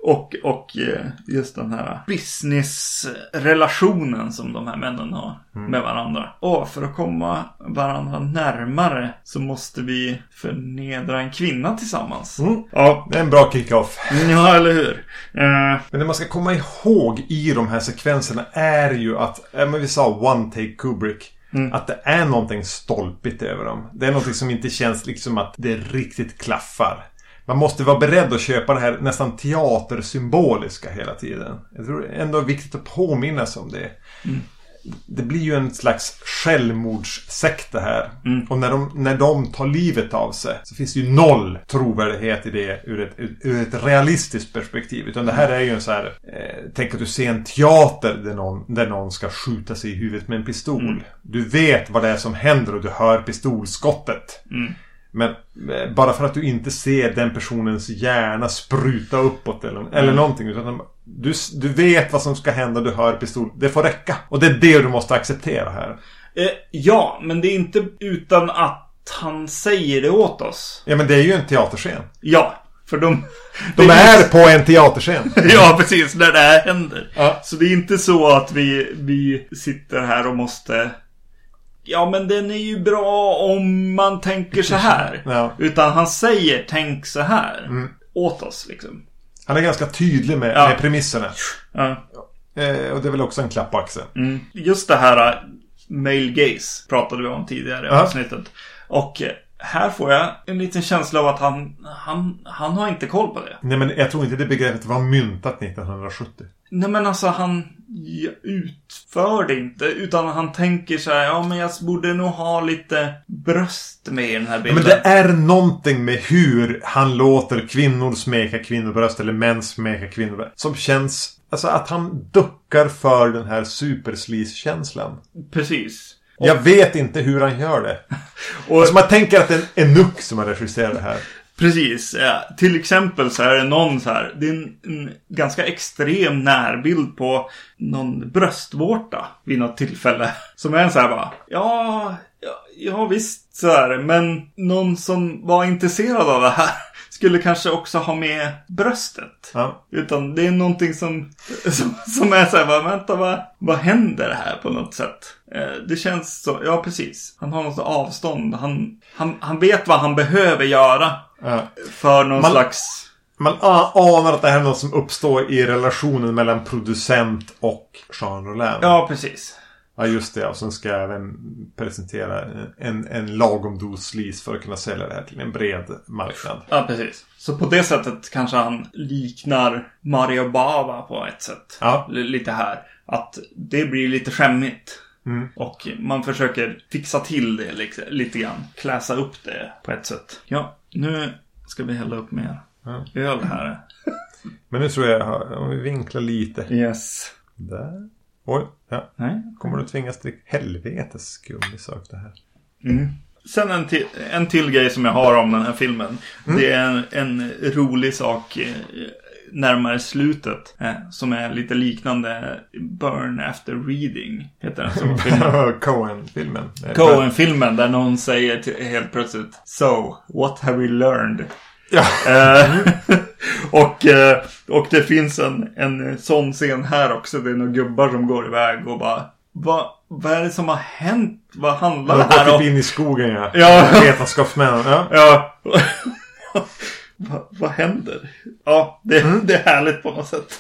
Och, och eh, just den här businessrelationen som de här männen har med varandra. Och för att komma varandra närmare så måste vi förnedra en kvinna tillsammans. Mm. Ja, Det är en bra kick-off. ja, eller hur? Eh, Men det man ska komma ihåg i de här sekvenserna är ju att, men vi sa one take Kubrick. Mm. Att det är någonting stolpigt över dem. Det är någonting som inte känns liksom att det riktigt klaffar. Man måste vara beredd att köpa det här nästan teatersymboliska hela tiden. Jag tror det är ändå viktigt att påminna sig om det. det blir ju en slags självmordssekt det här. Mm. Och när de, när de tar livet av sig så finns det ju noll trovärdighet i det ur ett, ur ett realistiskt perspektiv. Utan det här är ju en så här... Eh, tänk att du ser en teater där någon, där någon ska skjuta sig i huvudet med en pistol. Mm. Du vet vad det är som händer och du hör pistolskottet. Mm. Men eh, bara för att du inte ser den personens hjärna spruta uppåt eller, eller någonting. Utan du, du vet vad som ska hända, du hör pistol. Det får räcka. Och det är det du måste acceptera här. Eh, ja, men det är inte utan att han säger det åt oss. Ja men det är ju en teaterscen. Ja, för de... De är på en teaterscen. Ja, precis. När det här händer. Ja. Så det är inte så att vi, vi sitter här och måste... Ja, men den är ju bra om man tänker så här. Ja. Utan han säger tänk så här. Mm. Åt oss liksom. Han är ganska tydlig med, Ja. med premisserna. Ja. Eh, och det är väl också en klapp på axeln. Mm. Just det här uh, male gaze pratade vi om tidigare i Ja. avsnittet. Och eh, här får jag en liten känsla av att han, han, han har inte koll på det. Nej men jag tror inte det begreppet var myntat 1970. Nej men alltså han ja, utför det inte. Utan han tänker så här, ja men jag borde nog ha lite bröst med i den här Ja, bilden. men det är någonting med hur han låter kvinnor smeka kvinnobröst eller män smeka kvinnobröst. Som känns... Alltså att han duckar för den här superslis-känslan. Precis. Jag vet inte hur han gör det. Och Alltså man tänker att det är en Nook som har regisserat det här. Precis. Ja. Till exempel så är det någon så här. Det är en, en ganska extrem närbild på någon bröstvårta vid något tillfälle. Som är en så här bara. Ja, ja, ja visst så är det. Men någon som var intresserad av det här. Skulle kanske också ha med bröstet. Ja. Utan det är någonting som, som, som är så här, bara, vänta vad, vad händer här på något sätt? Eh, det känns så, ja precis. Han har något avstånd. Han, han, han vet vad han behöver göra Ja. för någon Man- slags... Man anar att det här är något som uppstår i relationen mellan producent och Jean Rollin. Ja, precis. Ja, just det. Och sen ska jag även presentera en, en lagom dos slis för att kunna sälja det här till en bred marknad. Ja, precis. Så på det sättet kanske han liknar Mario Bava på ett sätt. Ja. Lite här. Att det blir lite skämmigt. Mm. Och man försöker fixa till det lite, lite grann. Kläsa upp det på ett sätt. Ja, nu ska vi hälla upp mer Ja. öl här. Men nu tror jag, om vi vinklar lite. Yes. Där. Oj, ja. Nej. Kommer du tvingas dricka helvetes skummisök det här. Mm. Sen en till, en till grej som jag har om den här filmen. Det är en, en rolig sak eh, närmare slutet. Eh, som är lite liknande Burn After Reading. Heter den som filmen. Coen-filmen. Coen-filmen där någon säger till, helt plötsligt So, what have we learned? Ja. Eh, och, eh, och det finns en, en sån scen här också. Det är några gubbar som går iväg och bara vad, vad är det som har hänt? Vad handlar De det har här gått om? typ in i skogen ja. Ja. Vetenskapsmän. Ja. Ja. vad, vad händer? Ja, det, det är härligt på något sätt.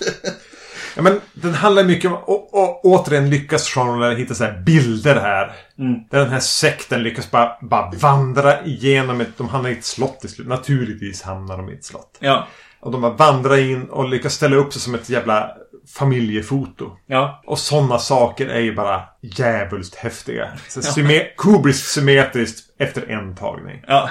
ja. Men den handlar mycket om... Och, och, återigen lyckas Rollin hitta så här bilder här. Mm. Där den här sekten lyckas bara, bara vandra igenom ett... De hamnar i ett slott till slut. Naturligtvis hamnar de i ett slott. Ja. Och de bara vandrar in och lyckas ställa upp sig som ett jävla familjefoto. Ja. Och sådana saker är ju bara djävulskt häftiga. Så symme- Kubriskt symmetriskt efter en tagning. Ja.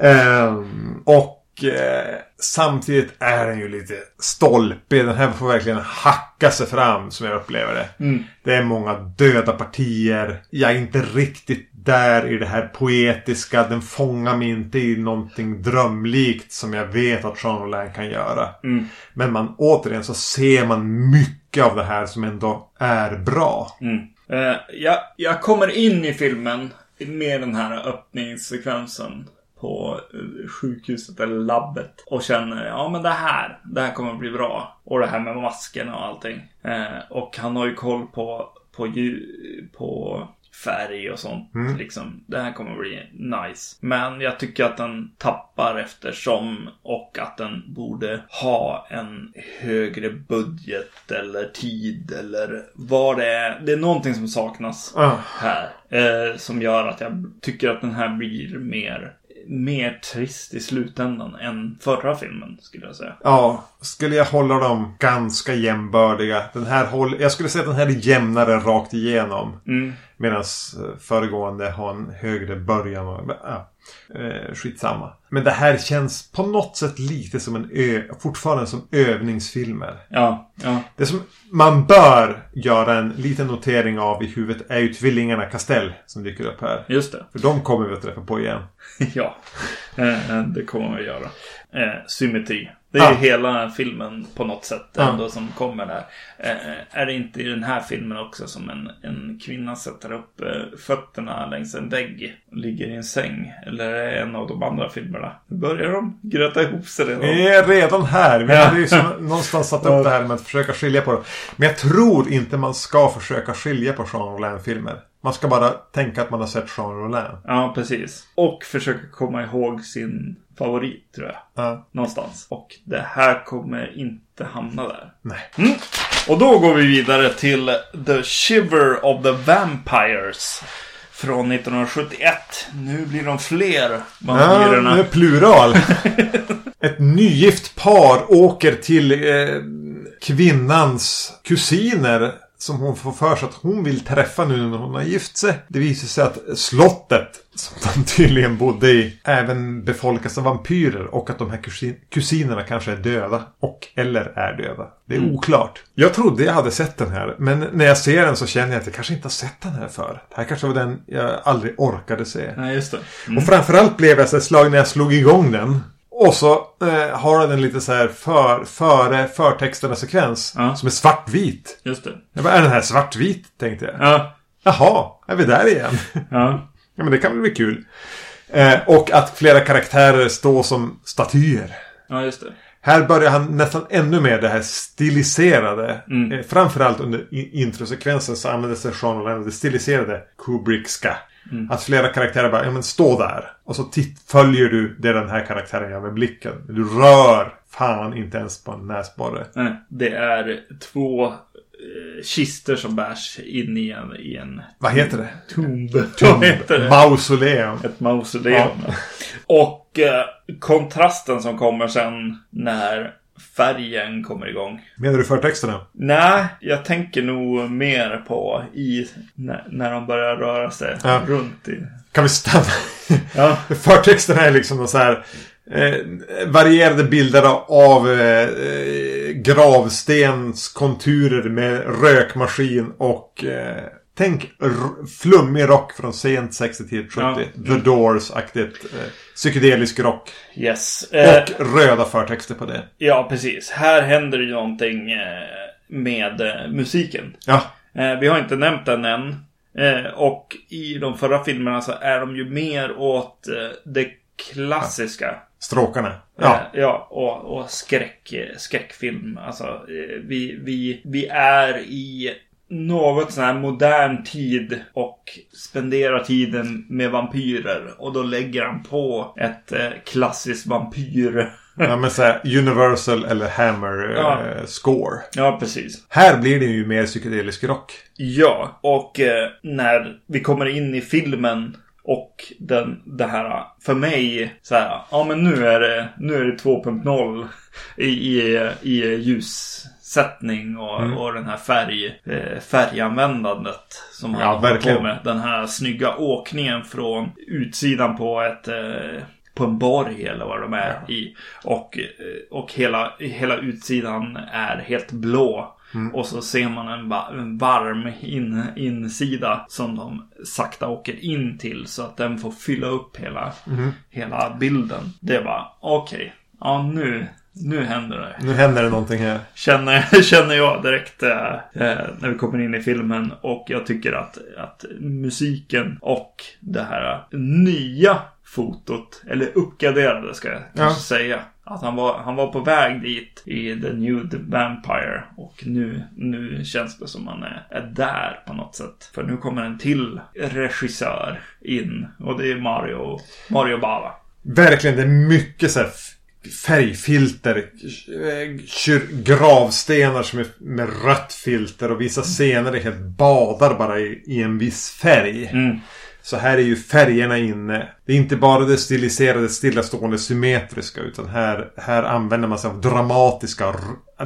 Ehm, och eh, samtidigt är den ju lite stolpig. Den här får verkligen hacka sig fram som jag upplever det. Mm. Det är många döda partier. Jag är inte riktigt där i det här poetiska. Den fångar mig inte i någonting drömlikt som jag vet att Jean Rollin kan göra. Mm. Men man återigen så ser man mycket av det här som ändå är bra. Mm. Eh, jag, jag kommer in i filmen med den här öppningssekvensen på sjukhuset eller labbet och känner ja men det här, det här kommer bli bra. Och det här med maskerna och allting. Eh, och han har ju koll på, på, på färg och sånt. Mm. Liksom. Det här kommer bli nice. Men jag tycker att den tappar eftersom och att den borde ha en högre budget eller tid eller vad det är. Det är någonting som saknas Ah. här. Eh, som gör att jag tycker att den här blir mer mer trist i slutändan än förra filmen skulle jag säga. Ja, skulle jag hålla dem ganska jämbördiga. Den här håll, jag skulle säga att den här är jämnare rakt igenom. Mm. Medan föregående har en högre början. Och, ja, eh, skitsamma. Men det här känns på något sätt lite som en ö, fortfarande som övningsfilmer. Ja, ja. Det som man bör göra en liten notering av i huvudet är ju tvillingarna Castell som dyker upp här. Just det. För de kommer vi att träffa på igen. ja, eh, det kommer vi att göra. Eh, symmetri. Det är ju hela filmen på något sätt ändå som kommer där. Eh, är det inte i den här filmen också som en, en kvinna sätter upp eh, fötterna längs en vägg och ligger i en säng? Eller är det en av de andra filmerna? Nu börjar de gröta ihop sig redan. Vi är redan här. Vi hade ju som, någonstans satt upp det här med att försöka skilja på dem. Men jag tror inte man ska försöka skilja på Jean Rollin-filmer. Man ska bara tänka att man har sett Jean Rollin. Ja, precis. Och försöka komma ihåg sin favorit, tror jag. Ja. Någonstans. Och det här kommer inte hamna där. Nej. Mm. Och då går vi vidare till The Shiver of the Vampires. Från 1971. Nu blir de fler, Ja, vampyrerna. nu är plural. Ett nygift par åker till eh, kvinnans kusiner. Som hon får för sig att hon vill träffa nu när hon har gift sig. Det visar sig att slottet som de tydligen bodde i även befolkas av vampyrer. Och att de här kusin- kusinerna kanske är döda. Och eller är döda. Det är oklart. Jag trodde jag hade sett den här. Men när jag ser den så känner jag att jag kanske inte har sett den här för. Det här kanske var den jag aldrig orkade se. Nej, just det. Och framförallt blev jag så slagen när jag slog igång den. Och så eh, har den en lite så här för, före förtexterna sekvens. Ja. Som är svartvit. Just det. Jag bara, är den här svartvit? Tänkte jag. Ja. Jaha, är vi där igen? Ja. ja men det kan väl bli kul. Eh, och att flera karaktärer står som statyer. Ja, just det. Här börjar han nästan ännu mer det här stiliserade. Mm. Eh, framförallt under introsekvensen så använder sig Sean O'Lannor det stiliserade Kubrickska. Mm. Att flera karaktärer bara, ja men stå där. Och så titt, följer du det den här karaktären gör med blicken. Du rör fan inte ens på en näsborre. Nej, Det är två eh, kister som bärs in i en, i en Vad heter det? tomb. Vad heter det? Mausoleum. Ett mausoleum. Och eh, kontrasten som kommer sen när färgen kommer igång. Menar du förtexterna? Nej, jag tänker nog mer på i när, när de börjar röra sig Ja. runt i... Kan vi stanna? Ja, Förtexterna är liksom så här eh, varierade bilder av eh, eh, gravstens konturer med rökmaskin och eh, tänk flummig rock från sent 60-70. Ja. The Doors-aktigt. Eh, psykedelisk rock. yes. Eh, Och röda förtexter på det. ja, precis. Här händer ju någonting eh, med eh, musiken. Ja, Eh, vi har inte nämnt den än. Eh, och i de förra filmerna så är de ju mer åt eh, det klassiska. stråkarna. Ja. Eh, ja och, och skräck, eh, skräckfilm. Alltså, eh, vi, vi, vi är i något sån här modern tid och spenderar tiden med vampyrer. Och då lägger han på ett eh, klassiskt vampyr... ja men så här, Universal eller Hammer eh, Ja. score. ja, precis. Här blir det ju mer psykedelisk rock. Ja, och eh, när vi kommer in i filmen och den, det här, för mig, så här, ja men nu är det, nu är det 2.0 i, i, i ljussättning och, och den här färg, eh, färganvändandet som han Ja, verkligen. på med. Den här snygga åkningen från utsidan på ett eh, på en borg eller vad de är i. Och, eh, och hela, hela utsidan är helt blå. Och så ser man en, va- en varm in, insida som de sakta åker in till så att den får fylla upp hela, hela bilden. Det var okej. Ja, nu, nu händer det. Nu händer det någonting här. Känner, känner jag direkt eh, eh, när vi kommer in i filmen. Och jag tycker att, att musiken och det här nya fotot, eller uppgraderade ska jag kanske Ja. säga. Att han var, han var på väg dit i The New Vampire. Och nu, nu känns det som han är, är där på något sätt. För nu kommer en till regissör in. Och det är Mario, Mario Bava. Verkligen, det är mycket så här färgfilter. kyr- Gravstenar som är med rött filter och vissa scener är helt badar bara i, i en viss färg. Mm. Så här är ju färgerna inne. Det är inte bara det stiliserade, stillastående, symmetriska. Utan här, här använder man sig av dramatiska,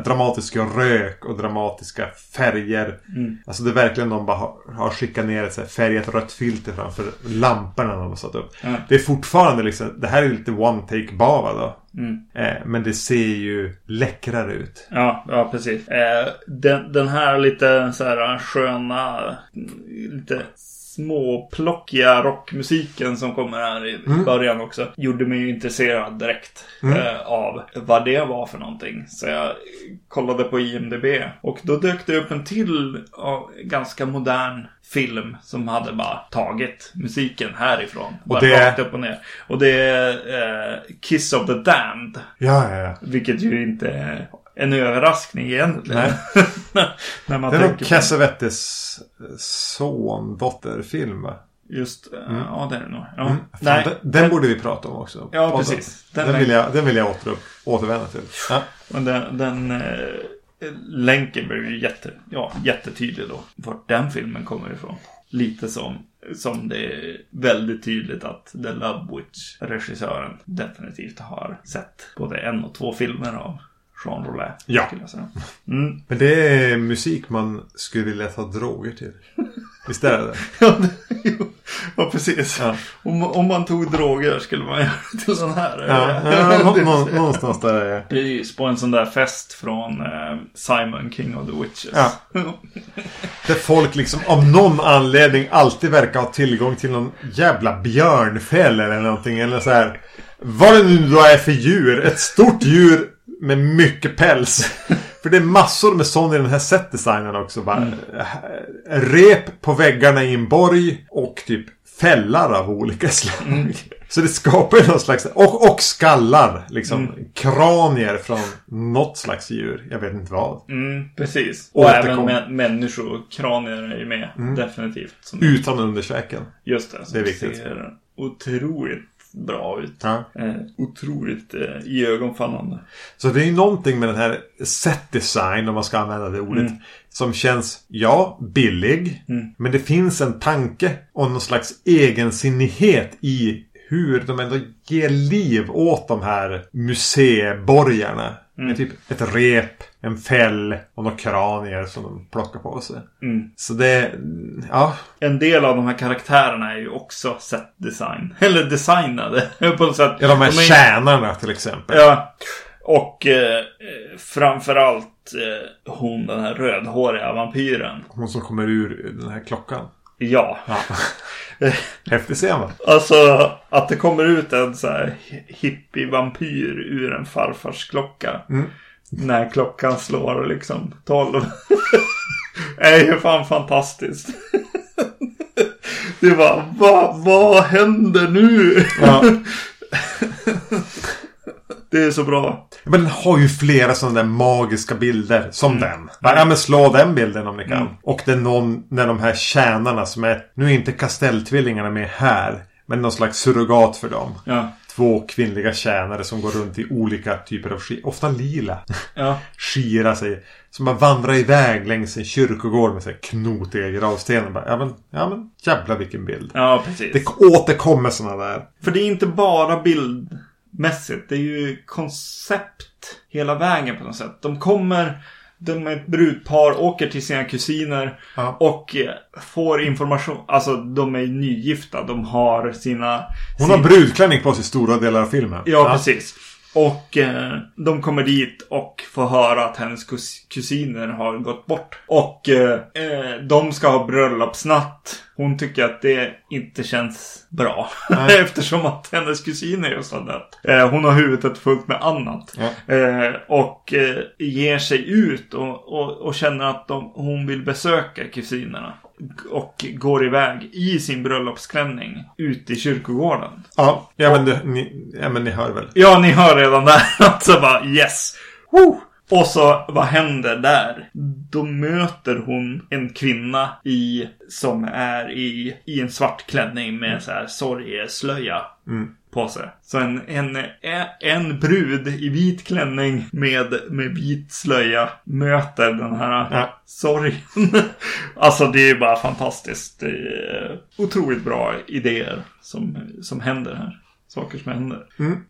dramatiska rök och dramatiska färger. Mm. Alltså det är verkligen de bara har, har skickat ner ett så här färgat rött filter framför lamporna de har satt upp. Ja. Det är fortfarande liksom, det här är lite one take Bava då. Mm. Eh, men det ser ju läckrare ut. Ja, ja precis. Eh, den, den här lite så här sköna, lite småplockiga rockmusiken som kommer här i Mm. början också. Gjorde mig ju intresserad direkt Mm. eh, av vad det var för någonting. Så jag kollade på IMDB. Och då dök det upp en till ja, ganska modern film som hade bara tagit musiken härifrån. Bara det är- rakt upp och ner. Och det är eh, Kiss of the Damned. Ja, ja, ja. Vilket ju inte en överraskning egentligen. När man Det på Cassavetes va? Just, eh, ja det är det nog. Ja. Mm. Fan, Nej, den, den borde vi prata om också. Ja, precis. Den, Den- vill jag, den vill jag åter, återvända till. Ja. och den, den eh, länken blev ju jätte, ja, jättetydlig då. Vart den filmen kommer ifrån. Lite som, som det är väldigt tydligt att The Love Witch, regissören, definitivt har sett både en och två filmer av Jean Roulette. Ja. Skulle jag säga. Mm. Men det är musik man skulle vilja ta droger till. Visst är det det? Ja, det- precis. Ja. Om, om man tog droger skulle man göra det till sån här. Ja, ja, nå, nå, någonstans där är Precis, på en sån där fest från eh, Simon King of the Witches. Ja. Där folk liksom av någon anledning alltid verkar ha tillgång till någon jävla björnfäll eller någonting. Eller så här. Vad det nu då är för djur. Ett stort djur med mycket päls. För det är massor med sånt i den här setdesignen också. Bara, eh, Rep på väggarna i en borg och typ fällar av olika slag. Så det skapar ju någon slags... Och, och skallar. Liksom. Kranier från något slags djur. Jag vet inte vad. Mm, precis. Och Återkom. även mä- människokranier är ju med. Definitivt. Som, Utan underkäken. just det. Det är viktigt. ser otroligt bra ut. Ja. Eh, otroligt eh, iögonfallande. Så det är ju någonting med den här set design, om man ska använda det ordet. Mm. Som känns, ja, billig. Men det finns en tanke och någon slags egensinnighet i hur de ändå ger liv åt de här museiborgarna. Mm. Med typ ett rep, en fäll och några kranier som de plockar på sig. Mm. Så det, ja. En del av de här karaktärerna är ju också set design. Eller designade. På något sätt. Ja, de här är- tjänarna till exempel. Ja. Och eh, framförallt eh, hon den här rödhåriga vampyren. Hon som kommer ur den här klockan. Ja. Ja. Häftig scen va? Alltså att det kommer ut en så här hippie-vampyr ur en farfars klocka. Mm. När klockan slår liksom 12. är ju fan fantastiskt. Det var vad, vad händer nu? Ja. Det är så bra. Men den har ju flera sådana där magiska bilder. Som den. Bara, ja men slå den bilden om ni kan. Mm. Och det är någon, när de här tjänarna som är, nu är inte kastelltvillingarna med här. Men någon slags surrogat för dem. Ja. Två kvinnliga tjänare som går runt i olika typer av skir. Ofta lila. Ja. Skira sig. Som bara vandrar iväg längs en kyrkogård med så här knotiga gravstenar. Bara, Ja men, ja men jävla vilken bild. Ja, precis. Det återkommer sådana där. För det är inte bara bildmässigt. Det är ju koncept hela vägen på något sätt. De kommer, de är ett brudpar, åker till sina kusiner Ja. och eh, får information. Alltså de är nygifta. De har sina... Hon har brudklänning på sig stora delar av filmen. Ja, precis. Och eh, de kommer dit och får höra att hennes kus- kusiner har gått bort. Och eh, eh, de ska ha bröllopsnatt. Hon tycker att det inte känns bra. Eftersom att hennes kusiner just har dött. Eh, hon har huvudet fullt med annat. Eh, och eh, ger sig ut och, och, och känner att de, hon vill besöka kusinerna. Och går iväg i sin bröllopsklänning ut i kyrkogården. Ja, ja men, det, ni, ja, men ni hör väl. Ja, ni hör redan där. Alltså bara yes. Woo! Och så vad händer där? Då möter hon en kvinna i, som är i, i en svart klänning med så här sorgeslöja. På sig. Så en, en, en brud i vit klänning med, med vit slöja möter den här Ja. sorgen. alltså det är bara fantastiskt. Det är otroligt bra idéer som, som händer här. Saker som händer.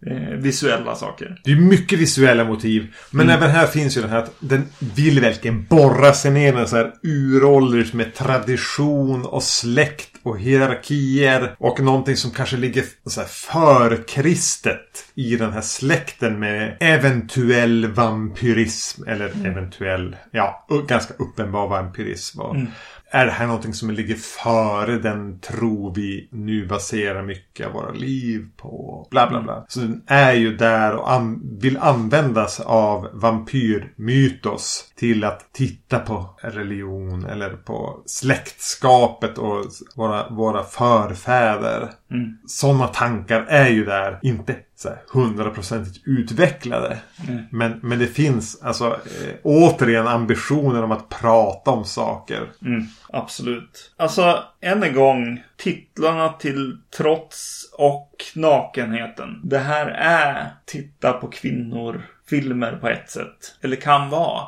Eh, visuella saker. Det är mycket visuella motiv. Men även här finns ju den här att den vill verkligen borra sig ner i en så här uråldrig med tradition och släkt och hierarkier. Och någonting som kanske ligger så här förkristet i den här släkten med eventuell vampyrism. Eller eventuell, ja, ganska uppenbar vampyrism. Och är det här någonting som ligger före den tro vi nu baserar mycket av våra liv på? Bla bla bla. Så den är ju där och an- vill användas av vampyrmytos till att titta på religion eller på släktskapet och våra, våra förfäder. Sådana tankar är ju där. Inte hundraprocentigt utvecklade. Men, men det finns alltså eh, återigen ambitionen om att prata om saker. Mm, absolut. Alltså, än en gång. Titlarna till trots och nakenheten. Det här är titta på kvinnor filmer på ett sätt. Eller kan vara.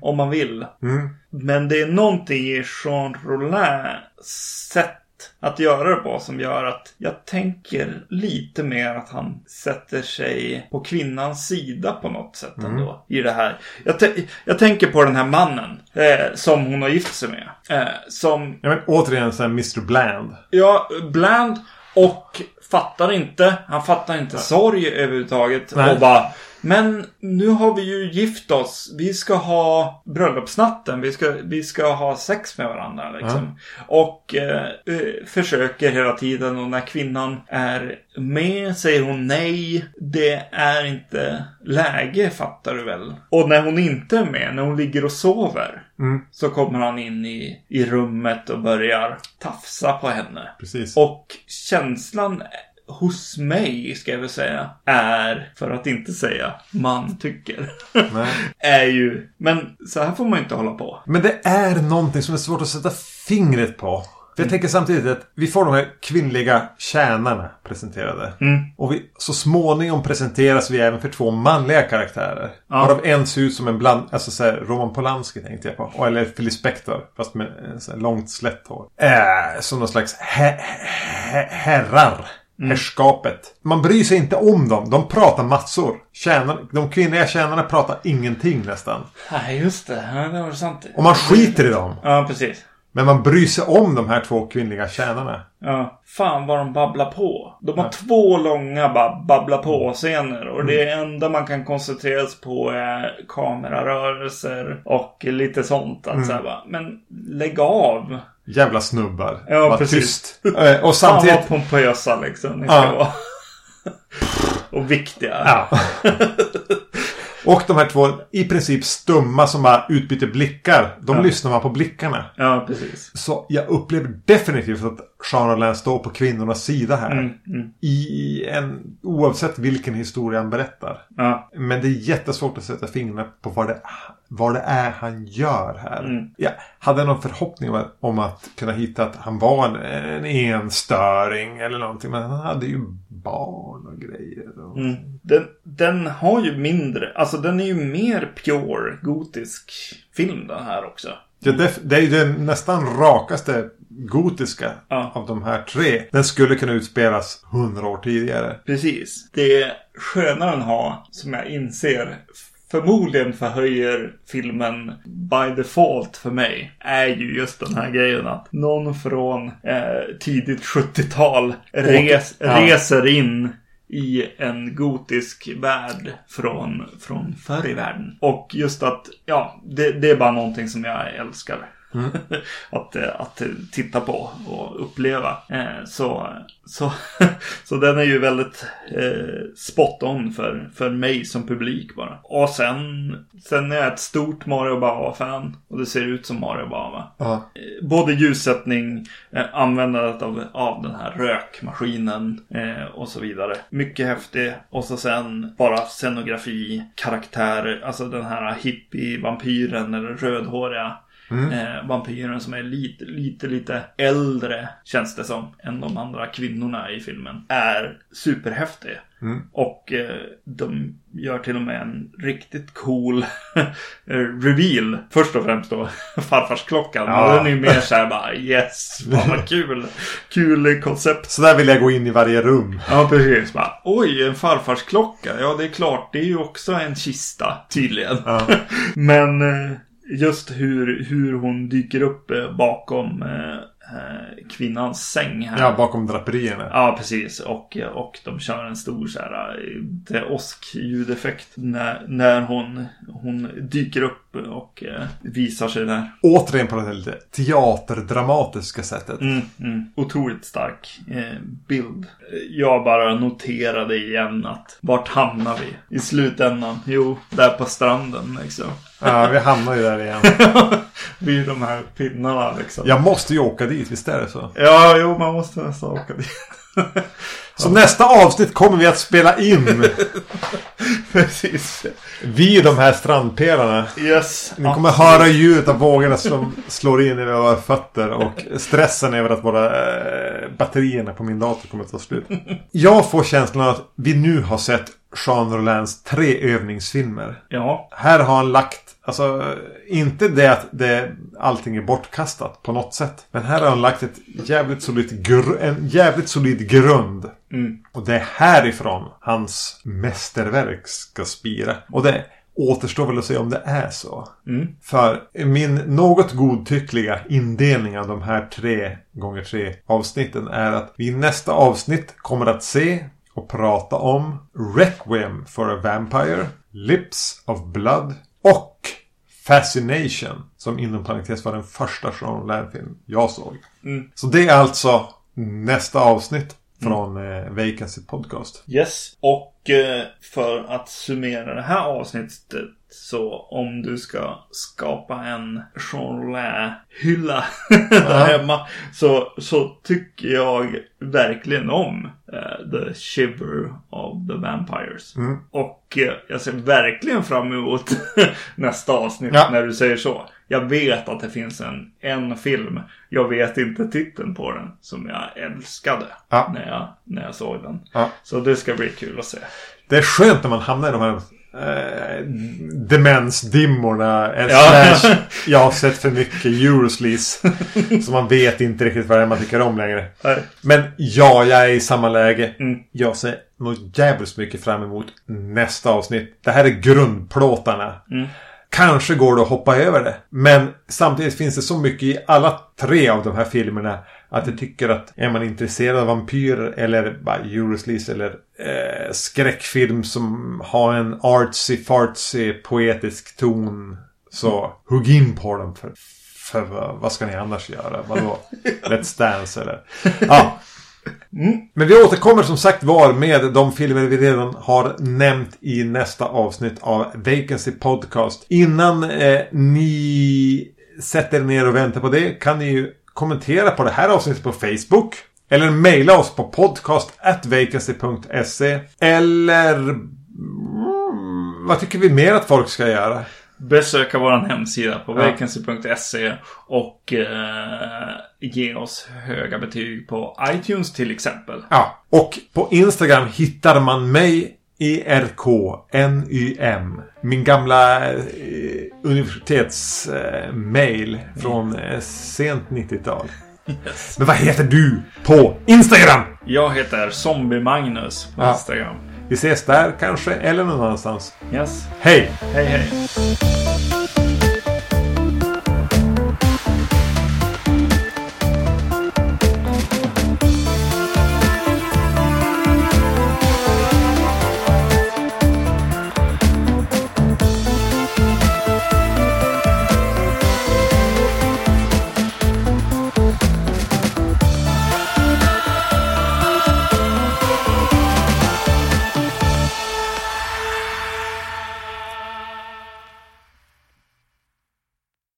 Om man vill. Mm. Men det är någonting i Jean Rollins sätt att göra det på som gör att jag tänker lite mer att han sätter sig på kvinnans sida på något sätt ändå. I det här. Jag, jag tänker på den här mannen eh, som hon har gift sig med. Eh, som Ja, men återigen så här Mr Bland. Ja, bland och fattar inte. Han fattar inte sorg överhuvudtaget. Nej. Och bara, men nu har vi ju gift oss. Vi ska ha bröllopsnatten. Vi ska, vi ska ha sex med varandra liksom. Och eh, eh, försöker hela tiden och när kvinnan är med säger hon nej. Det är inte läge fattar du väl. Och när hon inte är med, när hon ligger och sover. Så kommer han in i, i rummet och börjar tafsa på henne. Precis. Och känslan hos mig, ska jag väl säga, är, för att inte säga man tycker, är ju, men så här får man ju inte hålla på. Men det är någonting som är svårt att sätta fingret på. För jag tänker samtidigt att vi får de här kvinnliga tjänarna presenterade. Och vi, så småningom presenteras vi även för två manliga karaktärer. Ja. Varav en ser ut som en bland... Alltså så här, Roman Polanski tänkte jag på. Eller Philip Spector. Fast med eh, så här, långt slätt hår. Äh, som någon slags he, he, herrar. Herrskapet. Man bryr sig inte om dem. De pratar massor. Tjänarna, de kvinnliga tjänarna pratar ingenting nästan. Nej, just det. Ja, det var sant. Och man skiter i dem. Ja, precis. Men man bryr sig om de här två kvinnliga tjänarna. Ja, fan vad de babblar på. De har två långa ba babbla på-scener och det enda man kan koncentrera sig på är kamerarörelser och lite sånt. Att så här, bara, men lägg av. Jävla snubbar. Ja, Var precis. tyst. Eh, Och Fan samtidigt... vad pompösa liksom. Ni ska Ja. vara. och viktiga. Ja. Och de här två i princip stumma som bara utbyter blickar. De lyssnar man på blickarna. Ja, precis. Så jag upplever definitivt att Rollin står på kvinnornas sida här. Mm, mm. I en... Oavsett vilken historia han berättar. Ja, Men det är jättesvårt att sätta fingrarna på vad det, vad det är han gör här. Mm. Jag hade någon förhoppning om att, om att kunna hitta att han var en, en enstöring eller någonting. Men han hade ju barn och grejer. Och... mm. den, den har ju mindre, alltså den är ju mer pure gotisk film den här också. Ja, det, det är ju den nästan rakaste gotiska Ja. av de här tre. Den skulle kunna utspelas hundra år tidigare. Precis. Det sköna den har, som jag inser, förmodligen förhöjer filmen by default för mig, är ju just den här grejen att någon från eh, tidigt 70-tal res, Ja. reser in i en gotisk värld från, från förr i världen. Och just att, ja, det, det är bara någonting som jag älskar. att, eh, att titta på och uppleva. Eh, Så, så, så den är ju väldigt eh, spot on för, för mig som publik bara. Och sen, sen är jag ett stort Mario Bava-fan. Och det ser ut som Mario Bava. Eh, Både ljussättning, användandet av, av den här rökmaskinen och så vidare. Mycket häftig. Och så sen bara scenografi, karaktärer, alltså den här hippie-vampyren eller rödhåriga Eh, vampyren som är lite, lite, lite äldre, känns det som, än de andra kvinnorna i filmen. Är superhäftig. Och eh, de gör till och med en riktigt cool reveal. Först och främst då farfarsklockan. Ja. Den är ju mer såhär bara yes, fan vad kul. Kul koncept. Så där vill jag gå in i varje rum. Ja, precis. Bara, Oj, en farfarsklocka. Ja, det är klart. Det är ju också en kista, tydligen. Ja. Men eh, just hur, hur hon dyker upp eh, bakom eh, eh, kvinnans säng här. Ja, bakom draperierna. Ja, precis. Och, och de kör en stor så här, åsk-ljudeffekt när, när hon, hon dyker upp och visar sig där. Återigen på det här lite teaterdramatiska sättet. Mm, mm. Otroligt stark bild. Jag bara noterade igen att vart hamnar vi i slutändan? Jo, där på stranden liksom. Ja, vi hamnar ju där igen. Vid de här pinnarna liksom. Jag måste ju åka dit, visst är det så? Ja, jo, man måste nästan åka dit. Så nästa avsnitt kommer vi att spela in Precis. vid de här strandpelarna. Yes. Ni kommer höra ljudet av vågorna som slår in i våra fötter och stressen över att våra eh, batterierna på min dator kommer att ta slut. Jag får känslan att vi nu har sett Jean Rollins tre övningsfilmer. Ja. Här har han lagt, alltså inte det att det, allting är bortkastat på något sätt. Men här har han lagt ett jävligt solid en jävligt solid grund. Mm. Och det är härifrån hans mästerverk ska spira. Och det återstår väl att se om det är så. Mm. För min något godtyckliga indelning av de här tre gånger tre avsnitten är att vi i nästa avsnitt kommer att se och prata om Requiem for a Vampire, Lips of Blood och Fascination. Som inom parentes var den första Jean Rollin-film jag såg. Mm. Så det är alltså nästa avsnitt från eh, Vacancy Podcast. Yes. Och eh, för att summera det här avsnittet så om du ska skapa en Jean Rollin-hylla där hemma så, så tycker jag verkligen om eh, The Shiver of the Vampires. Mm. Och eh, jag ser verkligen fram emot nästa avsnitt Ja. när du säger så. Jag vet att det finns en, en film, jag vet inte titeln på den, som jag älskade Ja. när, jag, när jag såg den. Ja. Så det ska bli kul att se. Det är skönt när man hamnar i de här eh, demensdimmorna. Ja. Slash, jag har sett för mycket Eurosleaze. så man vet inte riktigt vad det är man tycker om längre. Nej. Men ja, jag är i samma läge. Mm. Jag ser nog jävligt mycket fram emot nästa avsnitt. Det här är grundplåtarna. Mm. Kanske går det att hoppa över det. Men samtidigt finns det så mycket i alla tre av de här filmerna. Att jag tycker att är man intresserad av vampyrer eller bara Eurosleaze eller eh, skräckfilm som har en artsy fartsy poetisk ton. Så hugg in på dem. För, för vad- ska ni annars göra? Vadå? Let's Dance eller? Ja. Men vi återkommer som sagt var med de filmer vi redan har nämnt i nästa avsnitt av Vacancy Podcast. Innan eh, ni sätter er ner och väntar på det kan ni ju kommentera på det här avsnittet på Facebook. Eller mejla oss på podcast.vacancy.se Eller... Mm, vad tycker vi mer att folk ska göra? Besöka vår hemsida på Ja. vacancy.se och eh, ge oss höga betyg på iTunes till exempel. Ja, och på Instagram hittar man mig ERKNYM. Min gamla eh, universitetsmail eh, från eh, sent 90-tal. Yes. Men vad heter du på Instagram? Jag heter Zombie Magnus på Ja. Instagram. Vi ses där kanske, eller någon annanstans. Yes. Hej! Hej hej.